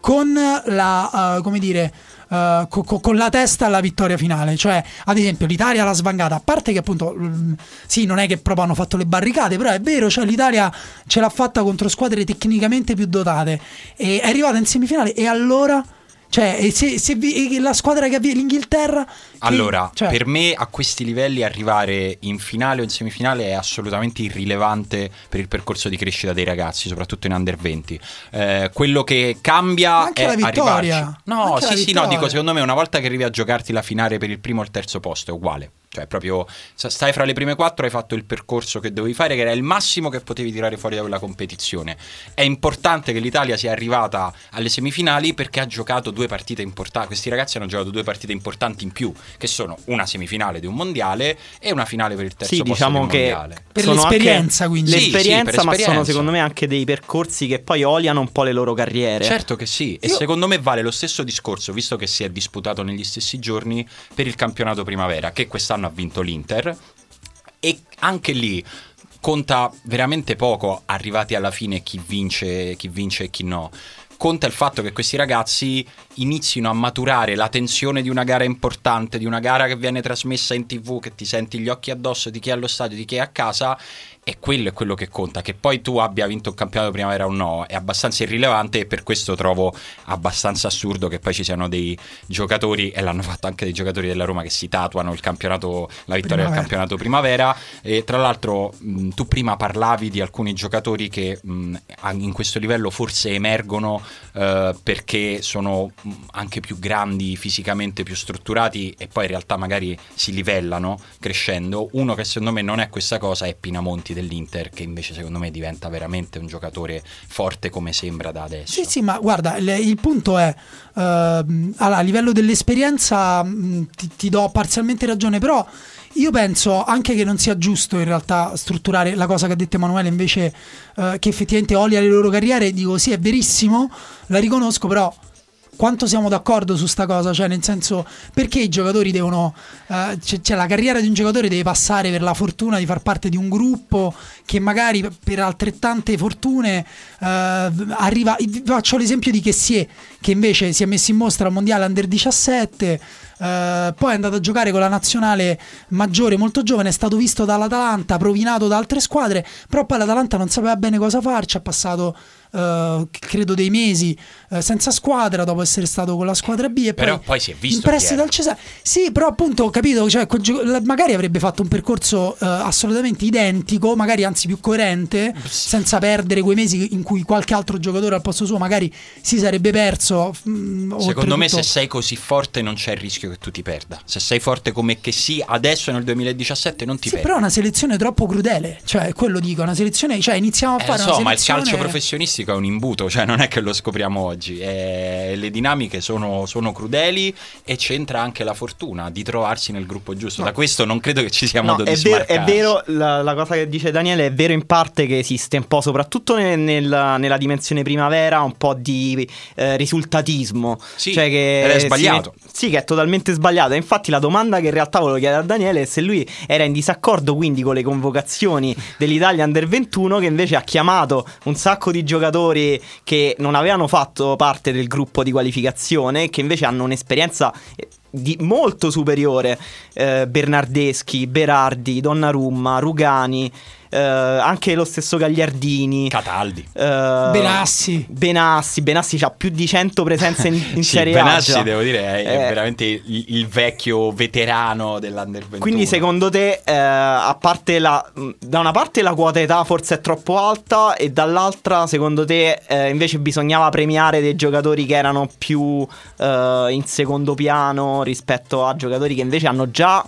con la, eh, come dire, eh, co- co- con la testa alla vittoria finale. Cioè, ad esempio, l'Italia l'ha svangata. A parte che, appunto, mm, sì, non è che proprio hanno fatto le barricate, però è vero, cioè, l'Italia ce l'ha fatta contro squadre tecnicamente più dotate. E è arrivata in semifinale. E allora. Cioè, se, se vi- la squadra che ha vinto l'Inghilterra. che- Allora, cioè, per me a questi livelli arrivare in finale o in semifinale è assolutamente irrilevante per il percorso di crescita dei ragazzi, soprattutto in under 20. Eh, quello che cambia Anche è la vittoria. arrivarci. No, Anche sì, la sì, no, dico secondo me una volta che arrivi a giocarti la finale per il primo o il terzo posto è uguale. Cioè, proprio stai fra le prime quattro, hai fatto il percorso che dovevi fare, che era il massimo che potevi tirare fuori da quella competizione. È importante che l'Italia sia arrivata alle semifinali perché ha giocato due partite importanti. Questi ragazzi hanno giocato due partite importanti in più, che sono una semifinale di un mondiale e una finale per il terzo Sì, posto diciamo di un che mondiale. Per sono l'esperienza, anche- quindi. Sì, sì, L'esperienza, per ma sono secondo me anche dei percorsi che poi oliano un po' le loro carriere. Certo che sì, e Io- secondo me vale lo stesso discorso, visto che si è disputato negli stessi giorni, per il campionato primavera, che quest'anno ha vinto l'Inter. E anche lì conta veramente poco, arrivati alla fine, chi vince, chi vince e chi no. Conta il fatto che questi ragazzi inizino a maturare la tensione di una gara importante, di una gara che viene trasmessa in tv, che ti senti gli occhi addosso di chi è allo stadio, di chi è a casa, e quello è quello che conta. Che poi tu abbia vinto il campionato primavera o no è abbastanza irrilevante e per questo trovo abbastanza assurdo che poi ci siano dei giocatori, e l'hanno fatto anche dei giocatori della Roma, che si tatuano il campionato, la vittoria del Primavera. campionato primavera. E tra l'altro mh, tu prima parlavi di alcuni giocatori che mh, in questo livello forse emergono eh, perché sono mh, anche più grandi fisicamente, più strutturati e poi in realtà magari si livellano crescendo. Uno che secondo me non è questa cosa è Pinamonti dell'Inter, che invece secondo me diventa veramente un giocatore forte come sembra da adesso. Sì, sì, ma guarda, il, il punto è, uh, allora, a livello dell'esperienza mh, ti, ti do parzialmente ragione, però io penso anche che non sia giusto in realtà strutturare la cosa che ha detto Emanuele invece uh, che effettivamente olia le loro carriere, dico sì è verissimo, la riconosco, però quanto siamo d'accordo su sta cosa? Cioè, nel senso, perché i giocatori devono. Uh, cioè, la carriera di un giocatore deve passare per la fortuna di far parte di un gruppo che magari per altrettante fortune uh, arriva. Faccio l'esempio di Kessie, che invece si è messo in mostra al mondiale under 17. Uh, poi è andato a giocare con la nazionale maggiore molto giovane, è stato visto dall'Atalanta, provinato da altre squadre, però poi l'Atalanta non sapeva bene cosa farci, ha passato Uh, credo dei mesi uh, senza squadra dopo essere stato con la squadra B e però poi, poi si è visto in prestito al Cesare. Sì però appunto ho capito cioè, magari avrebbe fatto un percorso uh, assolutamente identico magari anzi più coerente senza perdere quei mesi in cui qualche altro giocatore al posto suo magari si sarebbe perso mh, mm, secondo me se sei così forte non c'è il rischio che tu ti perda. Se sei forte come che sì adesso nel 2017 non ti sì, perdi. però è una selezione troppo crudele cioè quello dico una selezione cioè iniziamo a eh, fare so, una ma il selezione... calcio professionistico è un imbuto, cioè non è che lo scopriamo oggi. E le dinamiche sono, sono, crudeli e c'entra anche la fortuna di trovarsi nel gruppo giusto. No. Da questo non credo che ci sia no, modo di vero, È vero, la, la, cosa che dice Daniele è vero in parte che esiste un po', soprattutto nel, nel, nella dimensione primavera, un po' di eh, risultatismo. Sì, cioè che è sbagliato. Si, sì, che è totalmente sbagliato. Infatti la domanda che in realtà volevo chiedere a Daniele è se lui era in disaccordo quindi con le convocazioni dell'Italia Under 21 che invece ha chiamato un sacco di giocatori che non avevano fatto parte del gruppo di qualificazione, che invece hanno un'esperienza eh, di molto superiore. Eh, Bernardeschi, Berardi, Donnarumma, Rugani. Uh, anche lo stesso Gagliardini, Cataldi, uh, Benassi. Benassi. Benassi ha più di 100 presenze in, *laughs* in sì, Serie A. Benassi, devo dire, è, eh, veramente il, il, vecchio veterano dell'Under 21. Quindi, secondo te, eh, a parte la, da una parte la quota età forse è troppo alta, e dall'altra, secondo te, eh, invece bisognava premiare dei giocatori che erano più eh, in secondo piano rispetto a giocatori che invece hanno già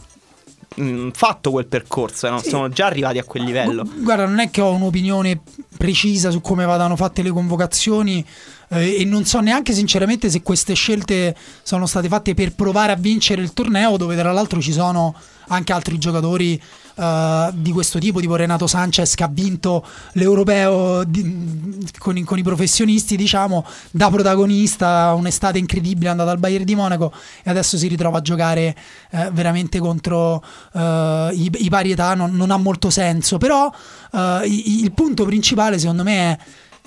mh, fatto quel percorso, non sì. sono già arrivati a quel livello. Guarda, non è che ho un'opinione precisa su come vadano fatte le convocazioni eh, e non so neanche sinceramente se queste scelte sono state fatte per provare a vincere il torneo dove tra l'altro ci sono anche altri giocatori uh, di questo tipo, tipo Renato Sanchez che ha vinto l'europeo di, con, con, i professionisti, diciamo, da protagonista, un'estate incredibile, è andato al Bayern di Monaco e adesso si ritrova a giocare uh, veramente contro uh, i, i pari età, non, non, ha molto senso, però il, il punto principale secondo me è,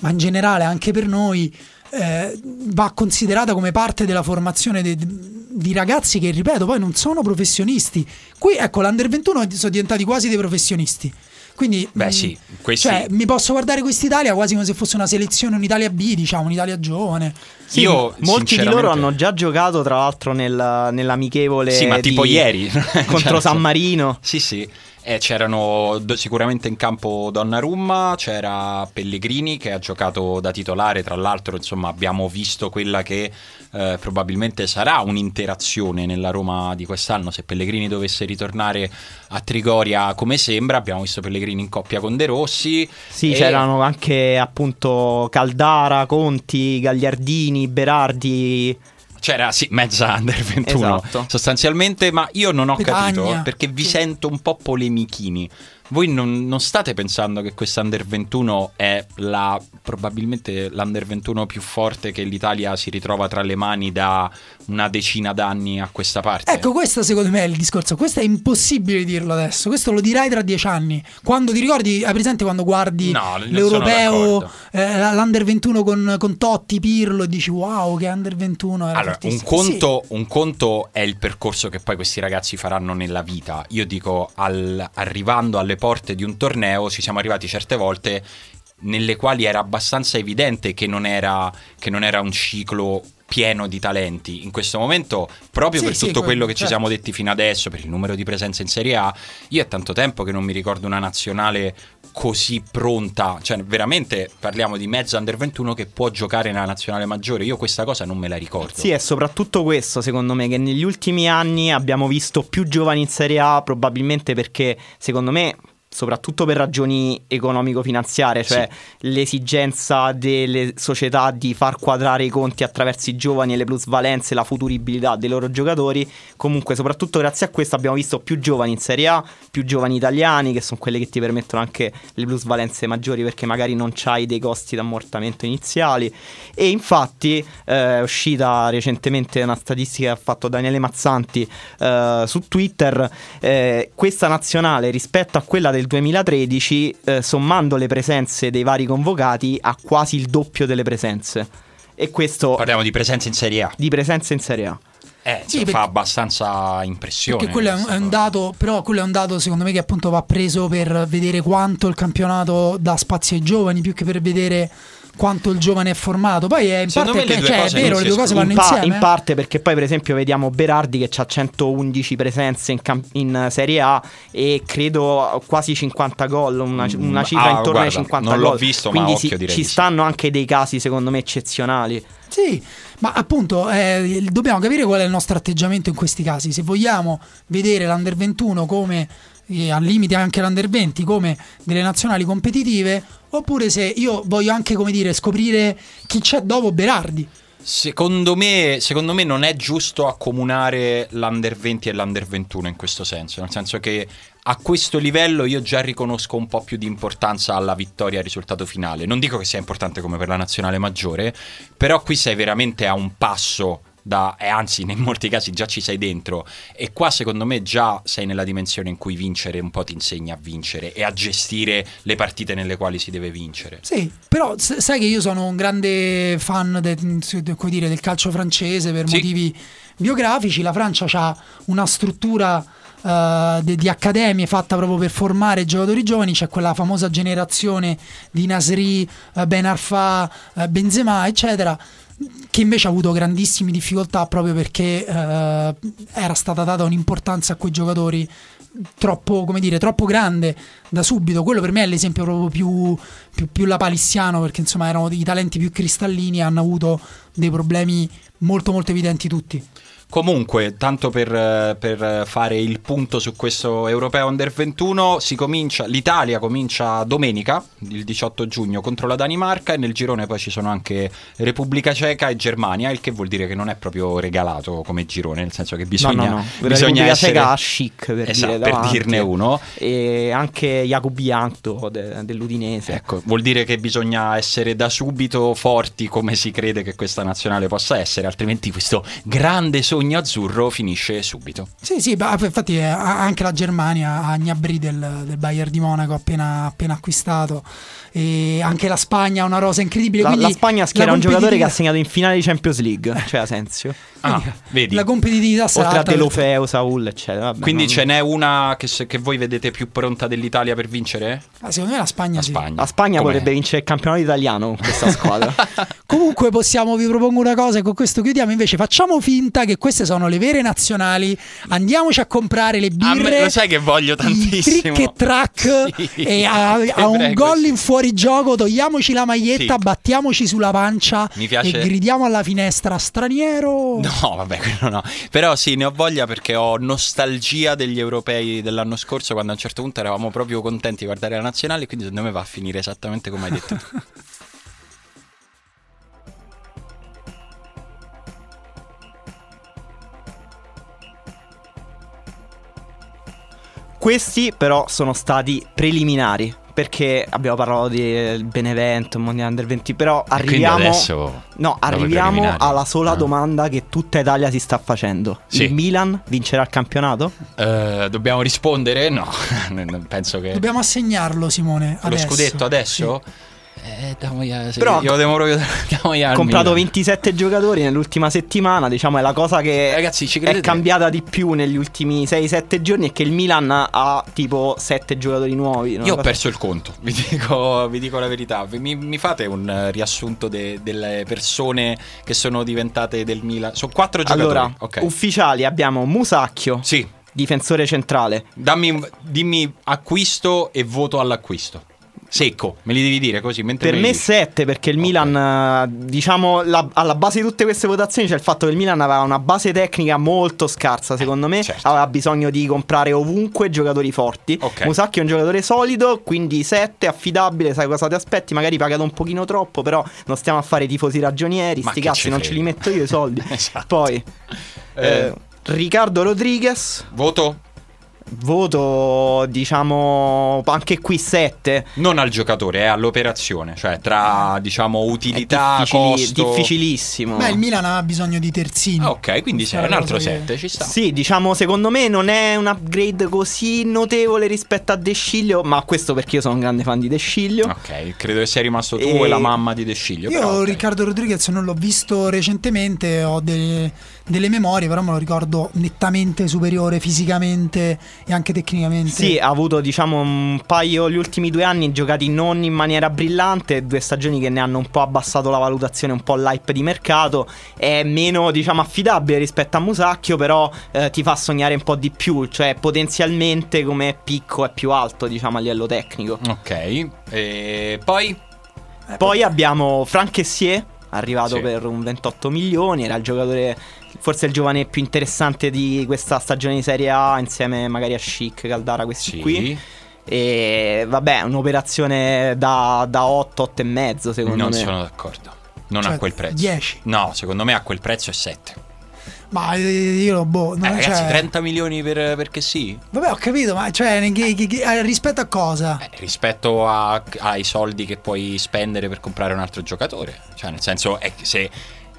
ma in generale anche per noi, eh, va considerata come parte della formazione de, di ragazzi che, ripeto, poi non sono professionisti. Qui, ecco, l'Under 21 sono diventati quasi dei professionisti. Quindi, Beh, sì, questi... cioè, mi posso guardare quest'Italia quasi come se fosse una selezione, un'Italia B, diciamo, un'Italia giovane. Sì, Io, molti di loro hanno già giocato, tra l'altro, nel, nell'amichevole. Sì, ma di... tipo ieri contro *laughs* certo. San Marino. Sì, sì. Eh, c'erano sicuramente in campo Donnarumma, c'era Pellegrini che ha giocato da titolare, tra l'altro insomma abbiamo visto quella che eh, probabilmente sarà un'interazione nella Roma di quest'anno se Pellegrini dovesse ritornare a Trigoria come sembra, abbiamo visto Pellegrini in coppia con De Rossi. Sì, e... c'erano anche appunto Caldara, Conti, Gagliardini, Berardi c'era sì, mezza under 21 esatto. sostanzialmente, ma io non ho Petagna. capito perché vi sento un po' polemichini. Voi non, non state pensando che questa under 21 è la, probabilmente l'under 21 più forte che l'Italia si ritrova tra le mani da una decina d'anni a questa parte? Ecco, questo secondo me è il discorso. Questo è impossibile dirlo adesso. Questo lo dirai tra dieci anni. Quando ti ricordi, hai presente quando guardi no, l'europeo, eh, l'under 21 con, con, Totti, Pirlo e dici wow, che under 21 era allora, un conto, sì. un conto è il percorso che poi questi ragazzi faranno nella vita. Io dico, al, arrivando alle porte di un torneo, ci siamo arrivati certe volte nelle quali era abbastanza evidente che non era, che non era un ciclo pieno di talenti. In questo momento, proprio sì, per sì, tutto quello che certo. ci siamo detti fino adesso, per il numero di presenze in Serie A, io è tanto tempo che non mi ricordo una nazionale così pronta. Cioè, veramente parliamo di mezzo under 21 che può giocare nella nazionale maggiore. Io questa cosa non me la ricordo. Sì, è soprattutto questo, secondo me, che negli ultimi anni abbiamo visto più giovani in Serie A, probabilmente perché, secondo me soprattutto per ragioni economico-finanziarie, cioè l'esigenza delle società di far quadrare i conti attraverso i giovani e le plusvalenze, la futuribilità dei loro giocatori. Comunque, soprattutto grazie a questo abbiamo visto più giovani in Serie A, più giovani italiani, che sono quelli che ti permettono anche le plusvalenze maggiori perché magari non c'hai dei costi d'ammortamento iniziali. E infatti eh, è uscita recentemente una statistica che ha fatto Daniele Mazzanti eh, su Twitter, eh, questa nazionale rispetto a quella del 2013, eh, sommando le presenze dei vari convocati, ha quasi il doppio delle presenze. E questo Parliamo di presenza in Serie A. di presenze in Serie A. Eh, Sì, fa perché- abbastanza impressione. Perché quello è un, è un dato, però quello è un dato secondo me che appunto va preso per vedere quanto il campionato dà spazio ai giovani, più che per vedere quanto il giovane è formato. Poi è in Secondo parte due cioè, è vero, le due cose vanno in, pa- insieme. in parte perché poi per esempio vediamo Berardi che ha 111 presenze in, cam- in Serie A e credo quasi 50 gol, una, una Mm, cifra ah, intorno ai guarda, 50 non gol. l'ho visto, ma Quindi occhio si- direi ci sì. stanno anche dei casi secondo me eccezionali. Sì, ma appunto eh, dobbiamo capire qual è il nostro atteggiamento in questi casi. Se vogliamo vedere l'Under 21 come, eh, al limite anche l'Under 20, come delle nazionali competitive, oppure se io voglio anche, come dire, scoprire chi c'è dopo Berardi. Secondo me, secondo me non è giusto accomunare l'Under 20 e l'Under 21 in questo senso, nel senso che a questo livello io già riconosco un po' più di importanza alla vittoria al risultato finale. Non dico che sia importante come per la nazionale maggiore, però qui sei veramente a un passo da, e anzi in molti casi già ci sei dentro e qua secondo me già sei nella dimensione in cui vincere un po' ti insegna a vincere e a gestire le partite nelle quali si deve vincere. Sì, però sai che io sono un grande fan de- de- dire, del calcio francese per Sì. motivi biografici. La Francia ha una struttura eh, de- di accademie fatta proprio per formare giocatori giovani. C'è quella famosa generazione di Nasri, eh, Ben Arfa, eh, Benzema, eccetera. Che invece ha avuto grandissime difficoltà proprio perché eh, era stata data un'importanza a quei giocatori troppo, come dire, troppo grande da subito. Quello per me è l'esempio proprio più, più, più lapalissiano perché insomma erano dei talenti più cristallini e hanno avuto dei problemi molto molto evidenti tutti. Comunque, tanto per, eh, per fare il punto su questo europeo under 21, si comincia, l'Italia comincia domenica, il 18 giugno, contro la Danimarca e nel girone poi ci sono anche Repubblica Ceca e Germania, il che vuol dire che non è proprio regalato come girone, nel senso che bisogna, no, no, no. Bisogna Repubblica essere... Ceca chic per, Esatto, dire per dirne uno. E anche Jakub Jankto de- dell'Udinese. Ecco, vuol dire che bisogna essere da subito forti come si crede che questa nazionale possa essere, altrimenti questo grande sogno azzurro finisce subito. Sì, sì, ma infatti eh, anche la Germania ha Gnabry del, del Bayern di Monaco appena, appena acquistato e anche la Spagna ha una rosa incredibile. La, la Spagna schiera la un giocatore che ha segnato in finale di Champions League, *laughs* cioè Asensio. Ah, vedi. La competitività sarà Oltre a alta De per- Lofeo, Saul, eccetera. Vabbè, Quindi non- ce n'è una che, se- che voi vedete più pronta dell'Italia per vincere? Ah, secondo me la Spagna La sì. Spagna. La Spagna Com'è? potrebbe vincere il campionato italiano con questa squadra. *laughs* Comunque possiamo, vi propongo una cosa e con questo chiudiamo, invece facciamo finta che queste sono le vere nazionali, andiamoci a comprare le A me- birre, lo sai che voglio tantissimo. trick e track *laughs* Sì, e a, a un gol in fuorigioco togliamoci la maglietta, Sì. battiamoci sulla pancia e gridiamo alla finestra straniero. No, vabbè, quello no. Però sì, ne ho voglia perché ho nostalgia degli europei dell'anno scorso, quando a un certo punto eravamo proprio contenti di guardare la nazionale, quindi secondo me va a finire esattamente come hai detto *laughs* Questi però sono stati preliminari. Perché abbiamo parlato del Benevento, il Mondiale Under 20, però arriviamo, adesso, no, arriviamo alla sola Ah. domanda che tutta Italia si sta facendo. Sì. Il Milan vincerà il campionato? Eh, dobbiamo rispondere? No, *laughs* penso che... Dobbiamo assegnarlo Simone. Lo adesso. scudetto adesso? Eh, damogli- sì, Però- io devo proprio damogli al Ha comprato Milan. 27 giocatori nell'ultima settimana, diciamo è la cosa che Ragazzi, ci è cambiata di più negli ultimi 6-7 giorni è che il Milan ha tipo 7 giocatori nuovi. Io ho cosa- perso il conto, *laughs* vi dico, vi dico la verità. Mi, mi fate un eh, riassunto de- delle persone che sono diventate del Milan? Sono quattro giocatori. Allora, ok. ufficiali abbiamo Musacchio, Sì, difensore centrale. dammi, dimmi acquisto e voto all'acquisto. Secco, me li devi dire così. Per me li me dici. 7 perché il Ok. Milan, eh, diciamo, la- alla base di tutte queste votazioni c'è il fatto che il Milan aveva una base tecnica molto scarsa, secondo me. certo. Aveva bisogno di comprare ovunque giocatori forti. Ok. Musacchi è un giocatore solido, quindi 7, affidabile, sai cosa ti aspetti. Magari pagato un pochino troppo, però non stiamo a fare tifosi ragionieri. Ma Sti cazzi, non ce li metto io i soldi. *laughs* Esatto. Poi, Eh, eh, Riccardo Rodriguez, Voto? Voto, diciamo, anche qui 7. Non al giocatore, è all'operazione. Cioè, tra diciamo utilità, costo. difficilissimo. Beh, il Milan ha bisogno di terzini. Ah, ok, quindi Questa sei è un altro cosa che- 7, ci sta. Sì, diciamo, secondo me non è un upgrade così notevole rispetto a De Sciglio, ma questo perché io sono un grande fan di De Sciglio. Ok, credo che sia rimasto tu E- e, la mamma di De Sciglio. Io però, ok. Riccardo Rodriguez non l'ho visto recentemente, ho delle, delle memorie, però me lo ricordo nettamente superiore fisicamente e anche tecnicamente. Sì, ha avuto diciamo un paio gli ultimi due anni giocati non in maniera brillante, due stagioni che ne hanno un po' abbassato la valutazione, un po' l'hype di mercato, è meno diciamo affidabile rispetto a Musacchio, però eh, ti fa sognare un po' di più, cioè potenzialmente come picco è più alto diciamo a livello tecnico. Ok, e poi Poi abbiamo Frank Essier, arrivato Sì. per un 28 milioni, era il giocatore, forse il giovane più interessante di questa stagione di Serie A, insieme magari a Chic, Caldara, questi sì. qui. E vabbè, un'operazione da, da 8, 8 e mezzo secondo non me. sono d'accordo. Non Cioè, a quel prezzo. 10. No, secondo me a quel prezzo è 7. Ma eh, io boh, Eh, non ragazzi, cioè- 30 milioni per, perché sì? Vabbè, ho capito, ma cioè, eh, rispetto a cosa? Eh, rispetto a- ai soldi che puoi spendere per comprare un altro giocatore. Cioè, nel senso, è che se,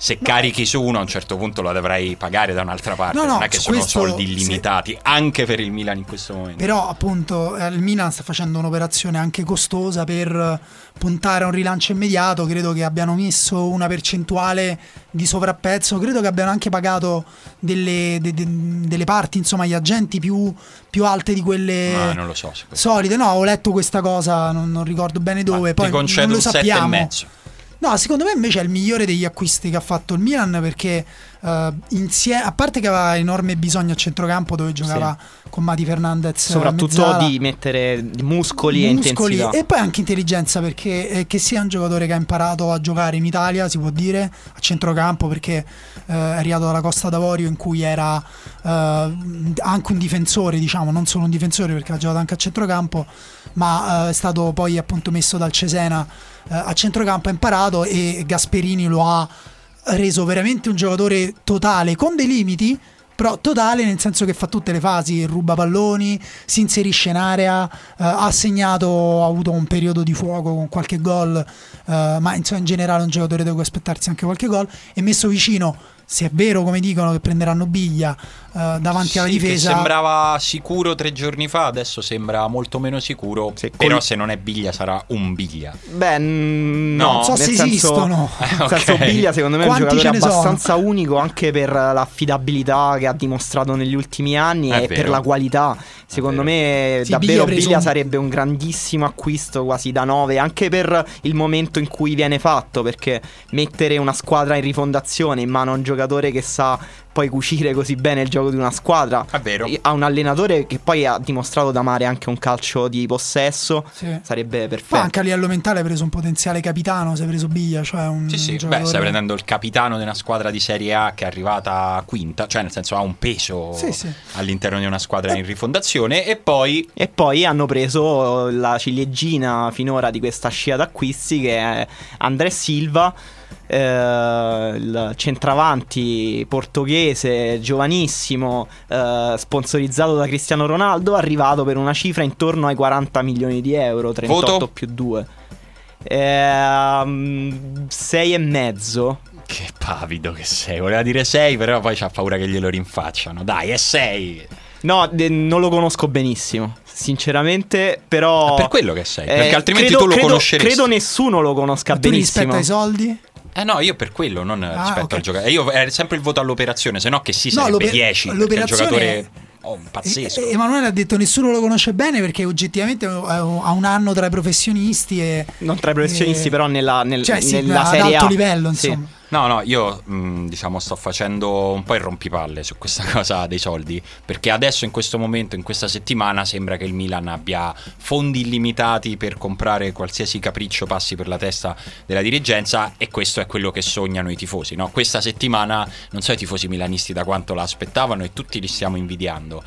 se carichi su uno a un certo punto lo dovrai pagare da un'altra parte. No, no, non è che sono questo- soldi sì. illimitati, anche per il Milan in questo momento. Però appunto eh, il Milan sta facendo un'operazione anche costosa per eh, puntare a un rilancio immediato, credo che abbiano messo una percentuale di sovrapprezzo, credo che abbiano anche pagato delle, de- de- delle parti, insomma, gli agenti più, più alte di quelle lo so. solite. No, ho letto questa cosa, non, non ricordo bene dove, Ma poi ti concedo non lo un 7 sappiamo. mezzo. No, secondo me invece è il migliore degli acquisti che ha fatto il Milan perché eh, insie- a parte che aveva enorme bisogno a centrocampo dove giocava con Mati Fernandez Soprattutto mezzala, di mettere muscoli, e muscoli intensità. e poi anche intelligenza perché eh, che sia un giocatore che ha imparato a giocare in Italia, si può dire, a centrocampo perché eh, è arrivato dalla Costa d'Avorio in cui era eh, anche un difensore, diciamo, non solo un difensore perché ha giocato anche a centrocampo, ma eh, è stato poi appunto messo dal Cesena eh, a centrocampo, ha imparato e Gasperini lo ha reso veramente un giocatore totale con dei limiti però totale nel senso che fa tutte le fasi, ruba palloni, si inserisce in area, eh, ha segnato, ha avuto un periodo di fuoco con qualche gol, eh, ma insomma in generale un giocatore deve aspettarsi anche qualche gol, e messo vicino, se è vero come dicono che prenderanno Biglia eh, davanti alla Sì, che difesa, sembrava sicuro tre giorni fa, adesso sembra molto meno sicuro. Sì, però col- se non è biglia sarà un biglia. Beh, mm, No. no, Non so nel se senso, esistono. Eh, *laughs* Nel senso, ok. Biglia secondo me è un Quanti giocatore ne sono? abbastanza unico anche per l'affidabilità che ha dimostrato negli ultimi anni È e vero. per la qualità. Secondo me Sì, davvero Biglia Biglia un- sarebbe un grandissimo acquisto quasi da 9 anche per il momento in cui viene fatto perché mettere una squadra in rifondazione in mano a un giocatore che sa poi cucire così bene il gioco di una squadra È vero. a un allenatore che poi ha dimostrato di amare anche un calcio di possesso Sì. sarebbe perfetto. anche a livello mentale hai preso un potenziale capitano, si è preso Biglia, cioè un Sì, sì, giocatore... beh, stai prendendo il capitano di una squadra di Serie A che è arrivata quinta, cioè nel senso ha un peso Sì, sì. all'interno di una squadra in rifondazione e poi E poi hanno preso la ciliegina finora di questa scia d'acquisti che è André Silva, eh, il centravanti portoghese, giovanissimo, eh, sponsorizzato da Cristiano Ronaldo, arrivato per una cifra intorno ai 40 milioni di euro, 38 Voto? più 2. Ehm, sei e mezzo. che pavido che sei, voleva dire 6 però poi c'ha paura che glielo rinfacciano, dai è 6, No, de- non lo conosco benissimo. Sinceramente, però. È per quello che sei, Eh, perché altrimenti credo- tu lo credo- conosceresti. Credo nessuno lo conosca benissimo. rispetto ai soldi? Eh no, io per quello, non rispetto Ah, ok. al giocatore. Io è sempre il voto all'operazione, se no che sì No, sarebbe l'oper- 10, perché il l'operazione giocatore è- oh, pazzesco. E- Emanuele ha detto nessuno lo conosce bene perché oggettivamente ha un anno tra i professionisti e Non tra i professionisti, e- però nella, nel- cioè, sì, nella ad serie alto A. livello, Sì. No, no, io mh, diciamo sto facendo un po' il rompipalle su questa *laughs* cosa dei soldi, perché adesso in questo momento, in questa settimana, sembra che il Milan abbia fondi illimitati per comprare qualsiasi capriccio passi per la testa della dirigenza e questo è quello che sognano i tifosi. No? Questa settimana non so i tifosi milanisti da quanto la aspettavano e tutti li stiamo invidiando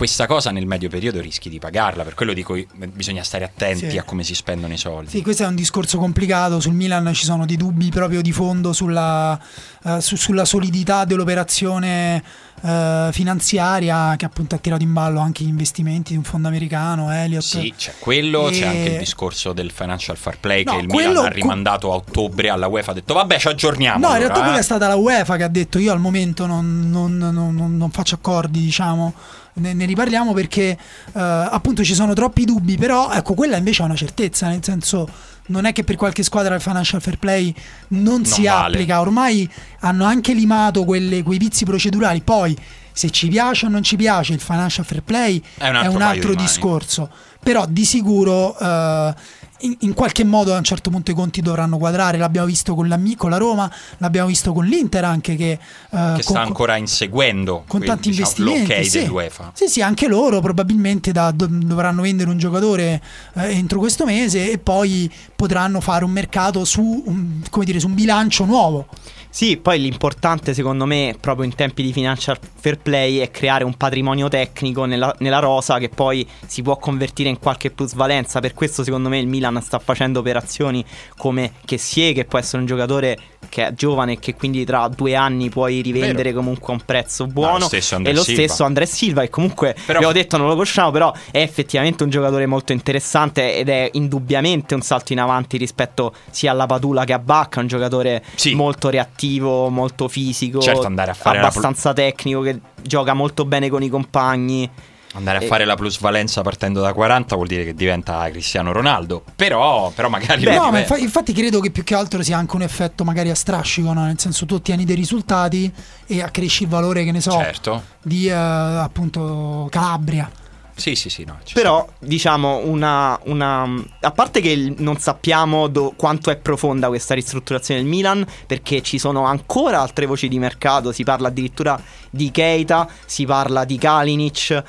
questa cosa nel medio periodo rischi di pagarla, per quello dico bisogna stare attenti Sì. a come si spendono i soldi. Sì, questo è un discorso complicato. Sul Milan ci sono dei dubbi proprio di fondo sulla, eh, su- sulla solidità dell'operazione eh, finanziaria che appunto ha tirato in ballo anche gli investimenti di un fondo americano, Elliott. Sì, c'è quello, c'è E- anche il discorso del financial fair play No, che il quello Milan ha rimandato a ottobre alla UEFA, ha detto vabbè ci aggiorniamo. No, in allora, realtà eh." quella è stata la UEFA che ha detto io al momento non, non- non- non- non faccio accordi, diciamo, ne, ne riparliamo perché eh, appunto ci sono troppi dubbi, però ecco quella invece è una certezza, nel senso non è che per qualche squadra il financial fair play non, si vale. applica, ormai hanno anche limato quelle- quei vizi procedurali, poi se ci piace o non ci piace il financial fair play È un altro paio di mani. discorso, però di sicuro eh, in, in qualche modo a un certo punto i conti dovranno quadrare, l'abbiamo visto con la, Mi- con la Roma, l'abbiamo visto con l'Inter anche che, eh, che sta con- ancora inseguendo con quel, tanti diciamo, investimenti l'ok sì. dell'UEFA. Sì, sì, anche loro probabilmente da- do- dovranno vendere un giocatore eh, entro questo mese e poi potranno fare un mercato su un, come dire, su un bilancio nuovo. Sì, poi l'importante secondo me, proprio in tempi di financial fair play, è creare un patrimonio tecnico nella, nella rosa che poi si può convertire in qualche plusvalenza. Per questo secondo me il Milan sta facendo operazioni come Kessie, che può essere un giocatore che è giovane e che quindi tra due anni puoi rivendere Vero. comunque a un prezzo No, buono. lo stesso e André lo Silva. stesso Andrea Silva, che comunque Però- abbiamo detto non lo conosciamo, però è effettivamente un giocatore molto interessante ed è indubbiamente un salto in avanti rispetto sia alla Padula che a Bacca, un giocatore Sì. molto reattivo, molto fisico, Certo, abbastanza tecnico, che gioca molto bene con i compagni. Andare a Eh. fare la plusvalenza partendo da 40 vuol dire che diventa Cristiano Ronaldo. Però, però magari Beh, no, ma infa- infatti credo che più che altro sia anche un effetto magari a strascico, no? nel senso tu ottieni dei risultati e accresci il valore, che ne so, Certo. di eh, appunto Calabria. Sì, sì, sì, no, Però, diciamo, una, una- A parte che non sappiamo do- quanto è profonda questa ristrutturazione del Milan, perché ci sono ancora altre voci di mercato. Si parla addirittura di Keita, si parla di Kalinic.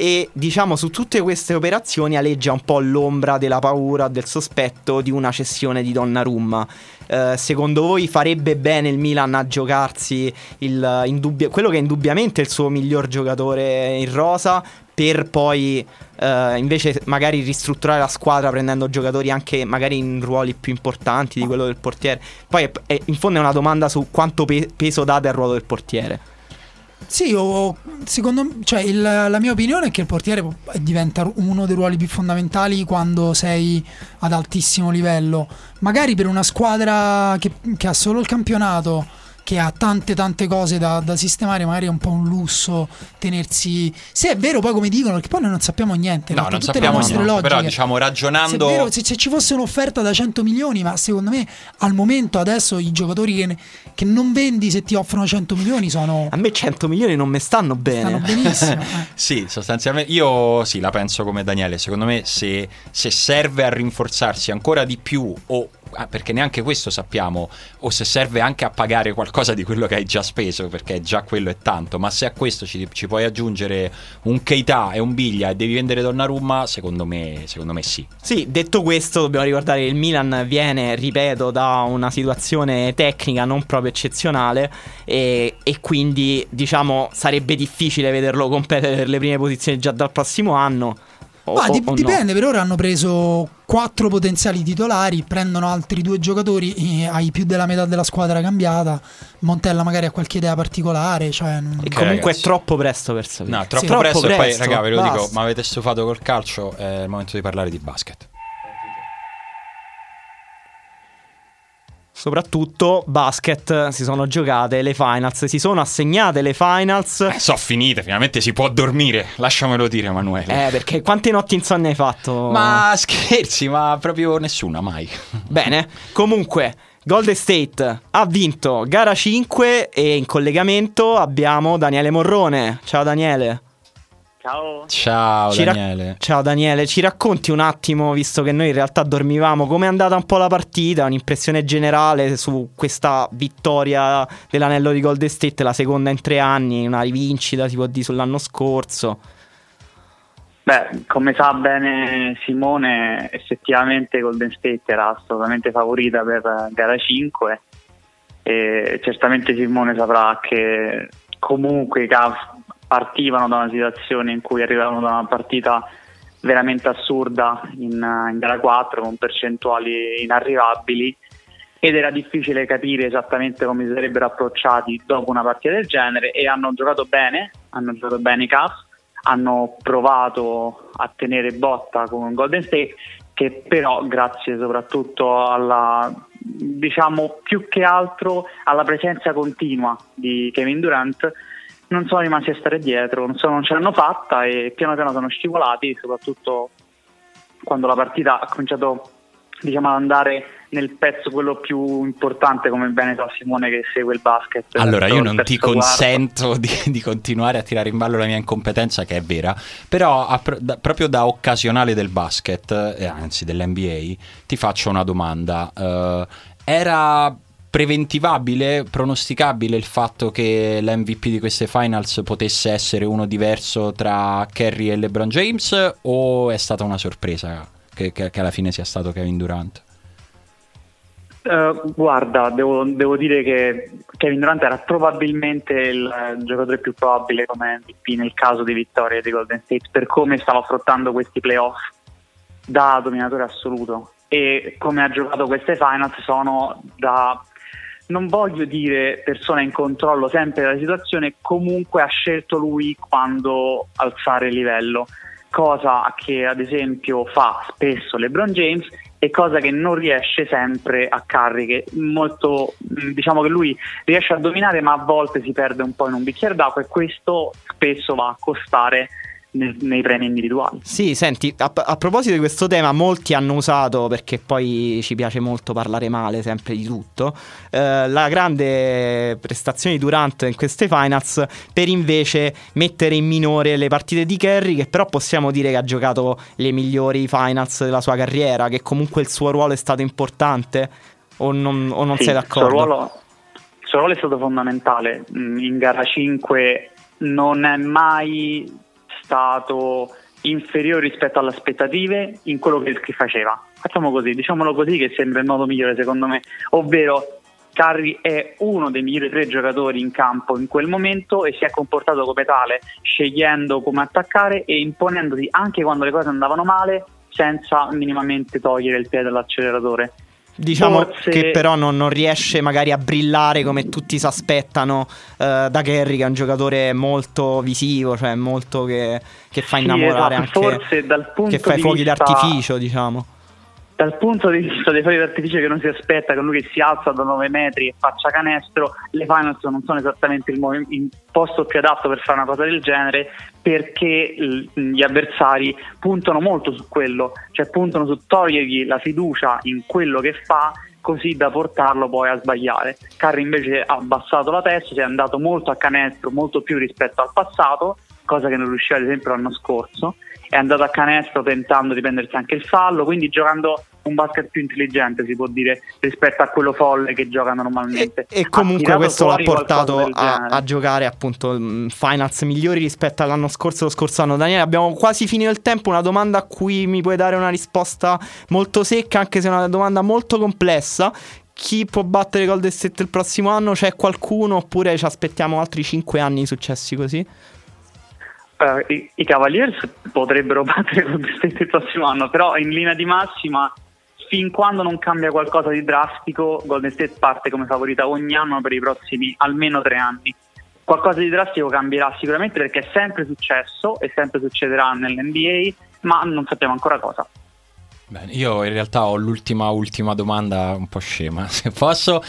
E diciamo su tutte queste operazioni aleggia un po' l'ombra della paura, del sospetto di una cessione di Donnarumma. Eh, secondo voi farebbe bene il Milan a giocarsi il, indubbia- quello che è indubbiamente il suo miglior giocatore in rosa per poi eh, invece magari ristrutturare la squadra prendendo giocatori anche magari in ruoli più importanti di quello del portiere. Poi è- è- in fondo è una domanda su quanto pe- peso date al ruolo del portiere. Sì, o, secondo cioè il- la mia opinione è che il portiere diventa uno dei ruoli più fondamentali quando sei ad altissimo livello. Magari per una squadra che, che ha solo il campionato, che ha tante tante cose da, da sistemare, magari è un po' un lusso tenersi... Se è vero poi come dicono, perché poi noi non sappiamo niente. No, non tutte sappiamo le nostre niente, logiche. però diciamo Se, è ragionando vero, se, se ci fosse un'offerta da 100 milioni, ma secondo me al momento adesso i giocatori che, che non vendi se ti offrono 100 milioni sono... A me 100 milioni non mi stanno bene. Stanno benissimo. *laughs* eh. Sì, sostanzialmente io sì, la penso come Daniele. Secondo me se, se serve a rinforzarsi ancora di più o perché neanche questo sappiamo o se serve anche a pagare qualcosa di quello che hai già speso perché già quello è tanto ma se a questo ci, ci puoi aggiungere un Keita e un Biglia e devi vendere Donnarumma secondo me, secondo me sì Sì, detto questo, dobbiamo ricordare che il Milan viene, ripeto, da una situazione tecnica non proprio eccezionale e, e quindi, diciamo, sarebbe difficile vederlo competere per le prime posizioni già dal prossimo anno. O- Ma o- di- o no. dipende, per ora hanno preso quattro potenziali titolari, prendono altri due giocatori, e hai più della metà della squadra cambiata, Montella magari ha qualche idea particolare, cioè non- E Ok, comunque ragazzi. è troppo presto per sapere. no, troppo, Sì. presto, e poi presto, raga ve lo dico basta. ma avete stufato col calcio è il momento di parlare di basket Soprattutto basket si sono giocate le finals, si sono assegnate le finals. eh, so finite finalmente si può dormire lasciamelo dire Emanuele Eh, perché quante notti insonne hai fatto? ma scherzi ma proprio nessuna mai *laughs* Bene, comunque Golden State ha vinto gara 5 e in collegamento abbiamo Daniele Morrone. Ciao Daniele. Ciao. Ciao Ci ra- Daniele. Ciao Daniele, ci racconti un attimo, visto che noi in realtà dormivamo, com'è andata un po' la partita, un'impressione generale su questa vittoria dell'anello di Golden State, la seconda in tre anni, una rivincita si può dire sull'anno scorso. Beh, come sa bene Simone, effettivamente Golden State era assolutamente favorita per gara 5 e certamente Simone saprà che comunque i Cavs partivano da una situazione in cui arrivavano da una partita veramente assurda in, in gara 4 con percentuali inarrivabili ed era difficile capire esattamente come si sarebbero approcciati dopo una partita del genere e hanno giocato bene, hanno giocato bene i Cavs, hanno provato a tenere botta con Golden State che però grazie soprattutto alla diciamo più che altro alla presenza continua di Kevin Durant non sono rimasti a stare dietro, non, so, non ce l'hanno fatta e piano piano sono scivolati, soprattutto quando la partita ha cominciato diciamo, ad andare nel pezzo quello più importante come bene sa Simone che segue il basket. Allora io non ti consento *laughs* di, di continuare a tirare in ballo la mia incompetenza che è vera, però a da- proprio da occasionale del basket, eh, anzi dell'NBA, ti faccio una domanda. Eh, era preventivabile, pronosticabile il fatto che l'MVP di queste finals potesse essere uno diverso tra Kerry e LeBron James o è stata una sorpresa che, che- che alla fine sia stato Kevin Durant? Eh, guarda, devo, devo dire che Kevin Durant era probabilmente il eh, giocatore più probabile come MVP nel caso di vittoria di Golden State per come stava affrontando questi playoff da dominatore assoluto e come ha giocato queste finals sono da non voglio dire persona in controllo sempre della situazione, comunque ha scelto lui quando alzare il livello, cosa che ad esempio fa spesso LeBron James e cosa che non riesce sempre a Curry, che molto mh, diciamo che lui riesce a dominare ma a volte si perde un po' in un bicchiere d'acqua e questo spesso va a costare nei premi individuali. Sì, senti, a, a proposito di questo tema, molti hanno usato, perché poi ci piace molto parlare male sempre di tutto, eh, la grande prestazione di Durant in queste finals per invece mettere in minore le partite di Kerry, che però possiamo dire che ha giocato le migliori finals della sua carriera, che comunque il suo ruolo è stato importante, o non, o non Sì, sei Il d'accordo? suo, ruolo, il suo ruolo è stato fondamentale. Mm, In gara 5 non è mai stato inferiore rispetto alle aspettative in quello che, che faceva. Facciamo così, diciamolo così che sembra il modo migliore secondo me, ovvero Curry è uno dei migliori tre giocatori in campo in quel momento e si è comportato come tale, scegliendo come attaccare e imponendosi anche quando le cose andavano male senza minimamente togliere il piede dall'acceleratore. Diciamo Forse- che però non, non riesce magari a brillare come tutti si aspettano eh, da Kerry, che è un giocatore molto visivo, cioè molto che, che fa Sì, innamorare esatto, anche, forse dal punto che fa i fuochi vista- d'artificio, diciamo. Dal punto di vista dei fuochi d'artificio che non si aspetta, con lui che si alza da 9 metri e faccia canestro, le finals non sono esattamente il, mo- il posto più adatto per fare una cosa del genere perché gli avversari puntano molto su quello, cioè puntano su togliergli la fiducia in quello che fa così da portarlo poi a sbagliare. Curry invece ha abbassato la testa, si è andato molto a canestro, molto più rispetto al passato, cosa che non riusciva ad esempio l'anno scorso, è andato a canestro tentando di prendersi anche il fallo, quindi giocando un basket più intelligente si può dire rispetto a quello folle che gioca E, normalmente. e Ha comunque questo l'ha portato a, a giocare appunto mm, finals migliori rispetto all'anno scorso e lo scorso anno. Daniele, abbiamo quasi finito il tempo. Una domanda a cui mi puoi dare una risposta molto secca, anche se è una domanda molto complessa. Chi può battere Golden State il prossimo anno? C'è qualcuno oppure ci aspettiamo altri 5 anni di successi così? Eh, i, i Cavaliers potrebbero *laughs* battere Golden State il prossimo anno, però in linea di massima, fin quando non cambia qualcosa di drastico, Golden State parte come favorita ogni anno per i prossimi almeno tre anni. Qualcosa di drastico cambierà sicuramente perché è sempre successo e sempre succederà nell'NBA, ma non sappiamo ancora cosa. Bene, io in realtà ho l'ultima ultima domanda un po' scema, *laughs* se posso.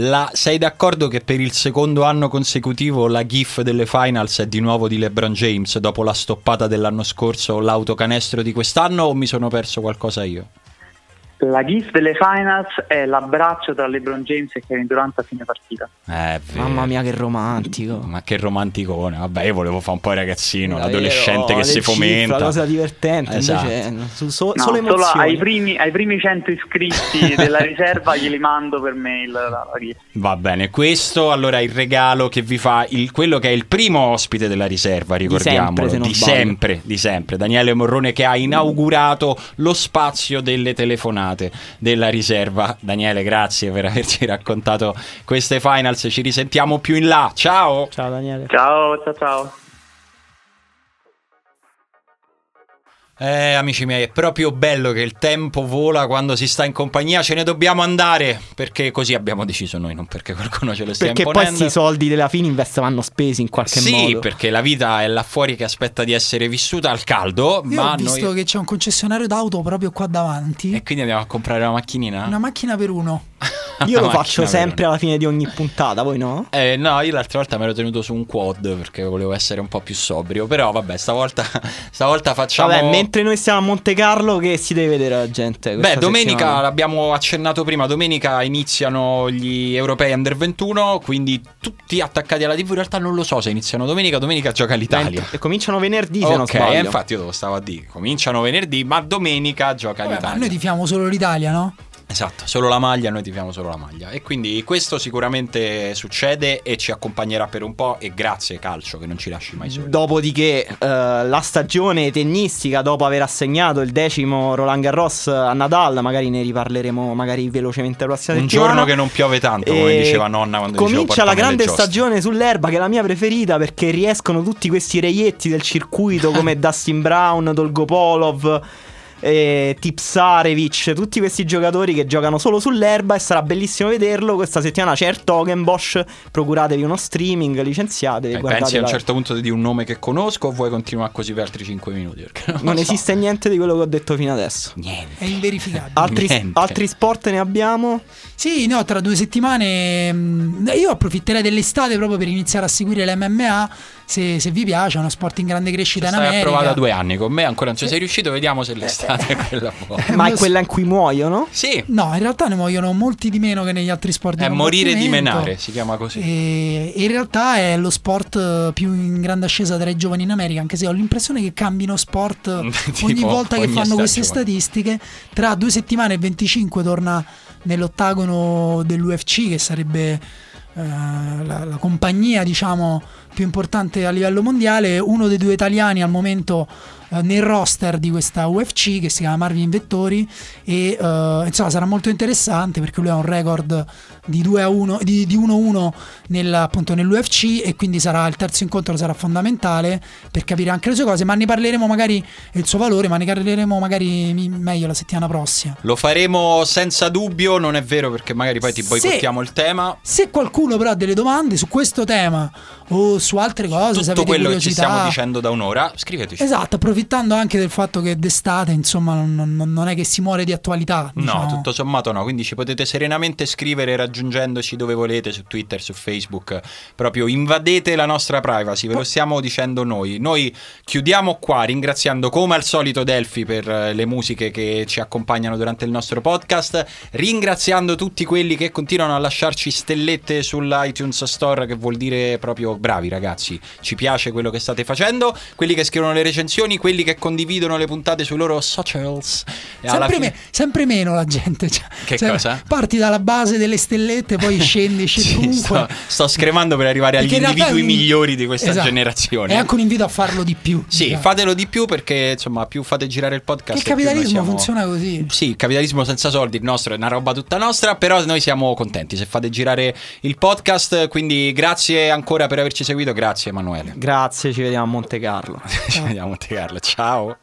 La- sei d'accordo che per il secondo anno consecutivo la GIF delle finals è di nuovo di LeBron James dopo la stoppata dell'anno scorso l'autocanestro di quest'anno o mi sono perso qualcosa io? La gif delle finals è l'abbraccio tra LeBron James e Kevin Durant a fine partita. Eh. Mamma mia, che romantico. Ma che romanticone. Vabbè, io volevo fare un po' il ragazzino, Davvero, l'adolescente che le si cifre, fomenta. La cosa divertente, Esatto. invece su- so- No, solo solo emozioni. ai primi, ai primi 100 iscritti della *laughs* riserva glieli mando per mail la, la gif. Va bene, questo allora è il regalo che vi fa il- quello che è il primo ospite della riserva, ricordiamolo, sempre, se di telefonate della riserva. Daniele, grazie per averci raccontato queste finals, ci risentiamo più in là. Ciao! Ciao Daniele. Ciao, ciao, ciao. Eh, amici miei, è proprio bello che il tempo vola quando si sta in compagnia, ce ne dobbiamo andare, perché così abbiamo deciso noi, non perché qualcuno ce lo stia Perché poi imponendo. questi soldi della Fininvest vanno spesi in qualche sì, modo. perché la vita è là fuori che aspetta di essere vissuta al caldo, Io ma ho visto noi... che c'è un concessionario d'auto proprio qua davanti. E quindi andiamo a comprare una macchinina? Una macchina per uno. Io lo *laughs* faccio sempre alla fine di ogni puntata, voi no? Eh, no, io l'altra volta mi ero tenuto su un quad perché volevo essere un po' più sobrio. Però vabbè, stavolta, *laughs* stavolta facciamo. Vabbè, mentre noi stiamo a Monte Carlo, che si deve vedere la gente? Beh, domenica settimana? l'abbiamo accennato prima. Domenica iniziano gli europei under 21. Quindi tutti attaccati alla TV. In realtà non lo so se iniziano domenica. Domenica gioca l'Italia. E cominciano venerdì, se non Ok, sbaglio. eh, infatti io stavo a dire. Cominciano venerdì, ma domenica gioca Vabbè, ma l'Italia. noi tifiamo solo l'Italia, no? Esatto, solo la maglia, noi tifiamo solo la maglia. E quindi questo sicuramente succede e ci accompagnerà per un po'. E grazie, calcio, che non ci lasci mai soli. Dopodiché eh, la stagione tennistica, dopo aver assegnato il decimo Roland Garros a Nadal, magari ne riparleremo magari velocemente la prossima Un settimana. giorno che non piove tanto, come E diceva nonna quando Comincia la grande stagione sull'erba, che è la mia preferita, perché riescono tutti questi reietti del circuito *laughs* come Dustin Brown, Dolgopolov. E Tipsarevic, tutti questi giocatori che giocano solo sull'erba e sarà bellissimo vederlo. Questa settimana c'è Ertogenbosch, procuratevi uno streaming, licenziatevi. Eh, pensi a un certo punto di un nome che conosco o vuoi continuare così per altri 5 minuti? Non, Non so. esiste niente di quello che ho detto fino adesso. niente. È inverificabile. Altri, altri sport ne abbiamo? Sì, no, tra due settimane mh, io approfitterei dell'estate proprio per iniziare a seguire l'MMA. Se, se vi piace, è uno sport in grande crescita in Stai a America. provare da due anni con me, ancora non ci sei riuscito, vediamo se l'estate è *laughs* quella buona. Eh, Ma è quella in cui muoiono? Sì, No, in realtà ne muoiono molti di meno che negli altri sport di è morire di menare, si chiama così. E in realtà è lo sport eh, più in grande ascesa tra i giovani in America, anche se ho l'impressione che cambino sport *laughs* ogni volta che ogni fanno queste stagione. statistiche. Tra due settimane e 25 torna nell'ottagono dell'UFC, che sarebbe eh, la, la compagnia, diciamo, più importante a livello mondiale. Uno dei due italiani al momento eh, nel roster di questa UFC che si chiama Marvin Vettori e eh, insomma sarà molto interessante perché lui ha un record di 2 a 1 di, di 1-1 nel, appunto nell'UFC e quindi sarà il terzo incontro sarà fondamentale per capire anche le sue cose ma ne parleremo magari il suo valore ma ne parleremo magari meglio la settimana prossima Lo faremo senza dubbio, non è vero perché magari poi ti boicottiamo il tema. se qualcuno però ha delle domande su questo tema o su altre cose se Tutto quello che ci curiosità stiamo dicendo da un'ora, scriveteci. Esatto, approfittando anche del fatto che d'estate, insomma, non, non- è che si muore di attualità. No, diciamo. tutto sommato no, quindi ci potete serenamente scrivere raggiungendoci dove volete su Twitter, su Facebook, proprio invadete la nostra privacy, ve lo stiamo dicendo noi. Noi chiudiamo qua ringraziando come al solito Delphi per eh, le musiche che ci accompagnano durante il nostro podcast, ringraziando tutti quelli che continuano a lasciarci stellette sull'iTunes Store, che vuol dire proprio bravi ragazzi, ci piace quello che state facendo, quelli che scrivono le recensioni, quelli che condividono le puntate sui loro socials. Sempre, fine- me- sempre meno la gente. cioè, Che cioè, cosa? Parti dalla base delle stellette, poi scendi, scendi *laughs* Sì, comunque. sto, sto scremando per arrivare agli Perché realtà individui è migliori di questa Esatto. generazione. È anche un invito a farlo di più. Sì, diciamo. fatelo di più perché insomma più fate girare il podcast. Noi capitalismo siamo- funziona così. Sì, il capitalismo senza soldi, il nostro è una roba tutta nostra, però noi siamo contenti se fate girare il podcast, quindi grazie ancora per averci seguito, grazie Emanuele. Grazie, ci vediamo a Monte Carlo. *laughs* Ci vediamo a Monte Carlo, ciao.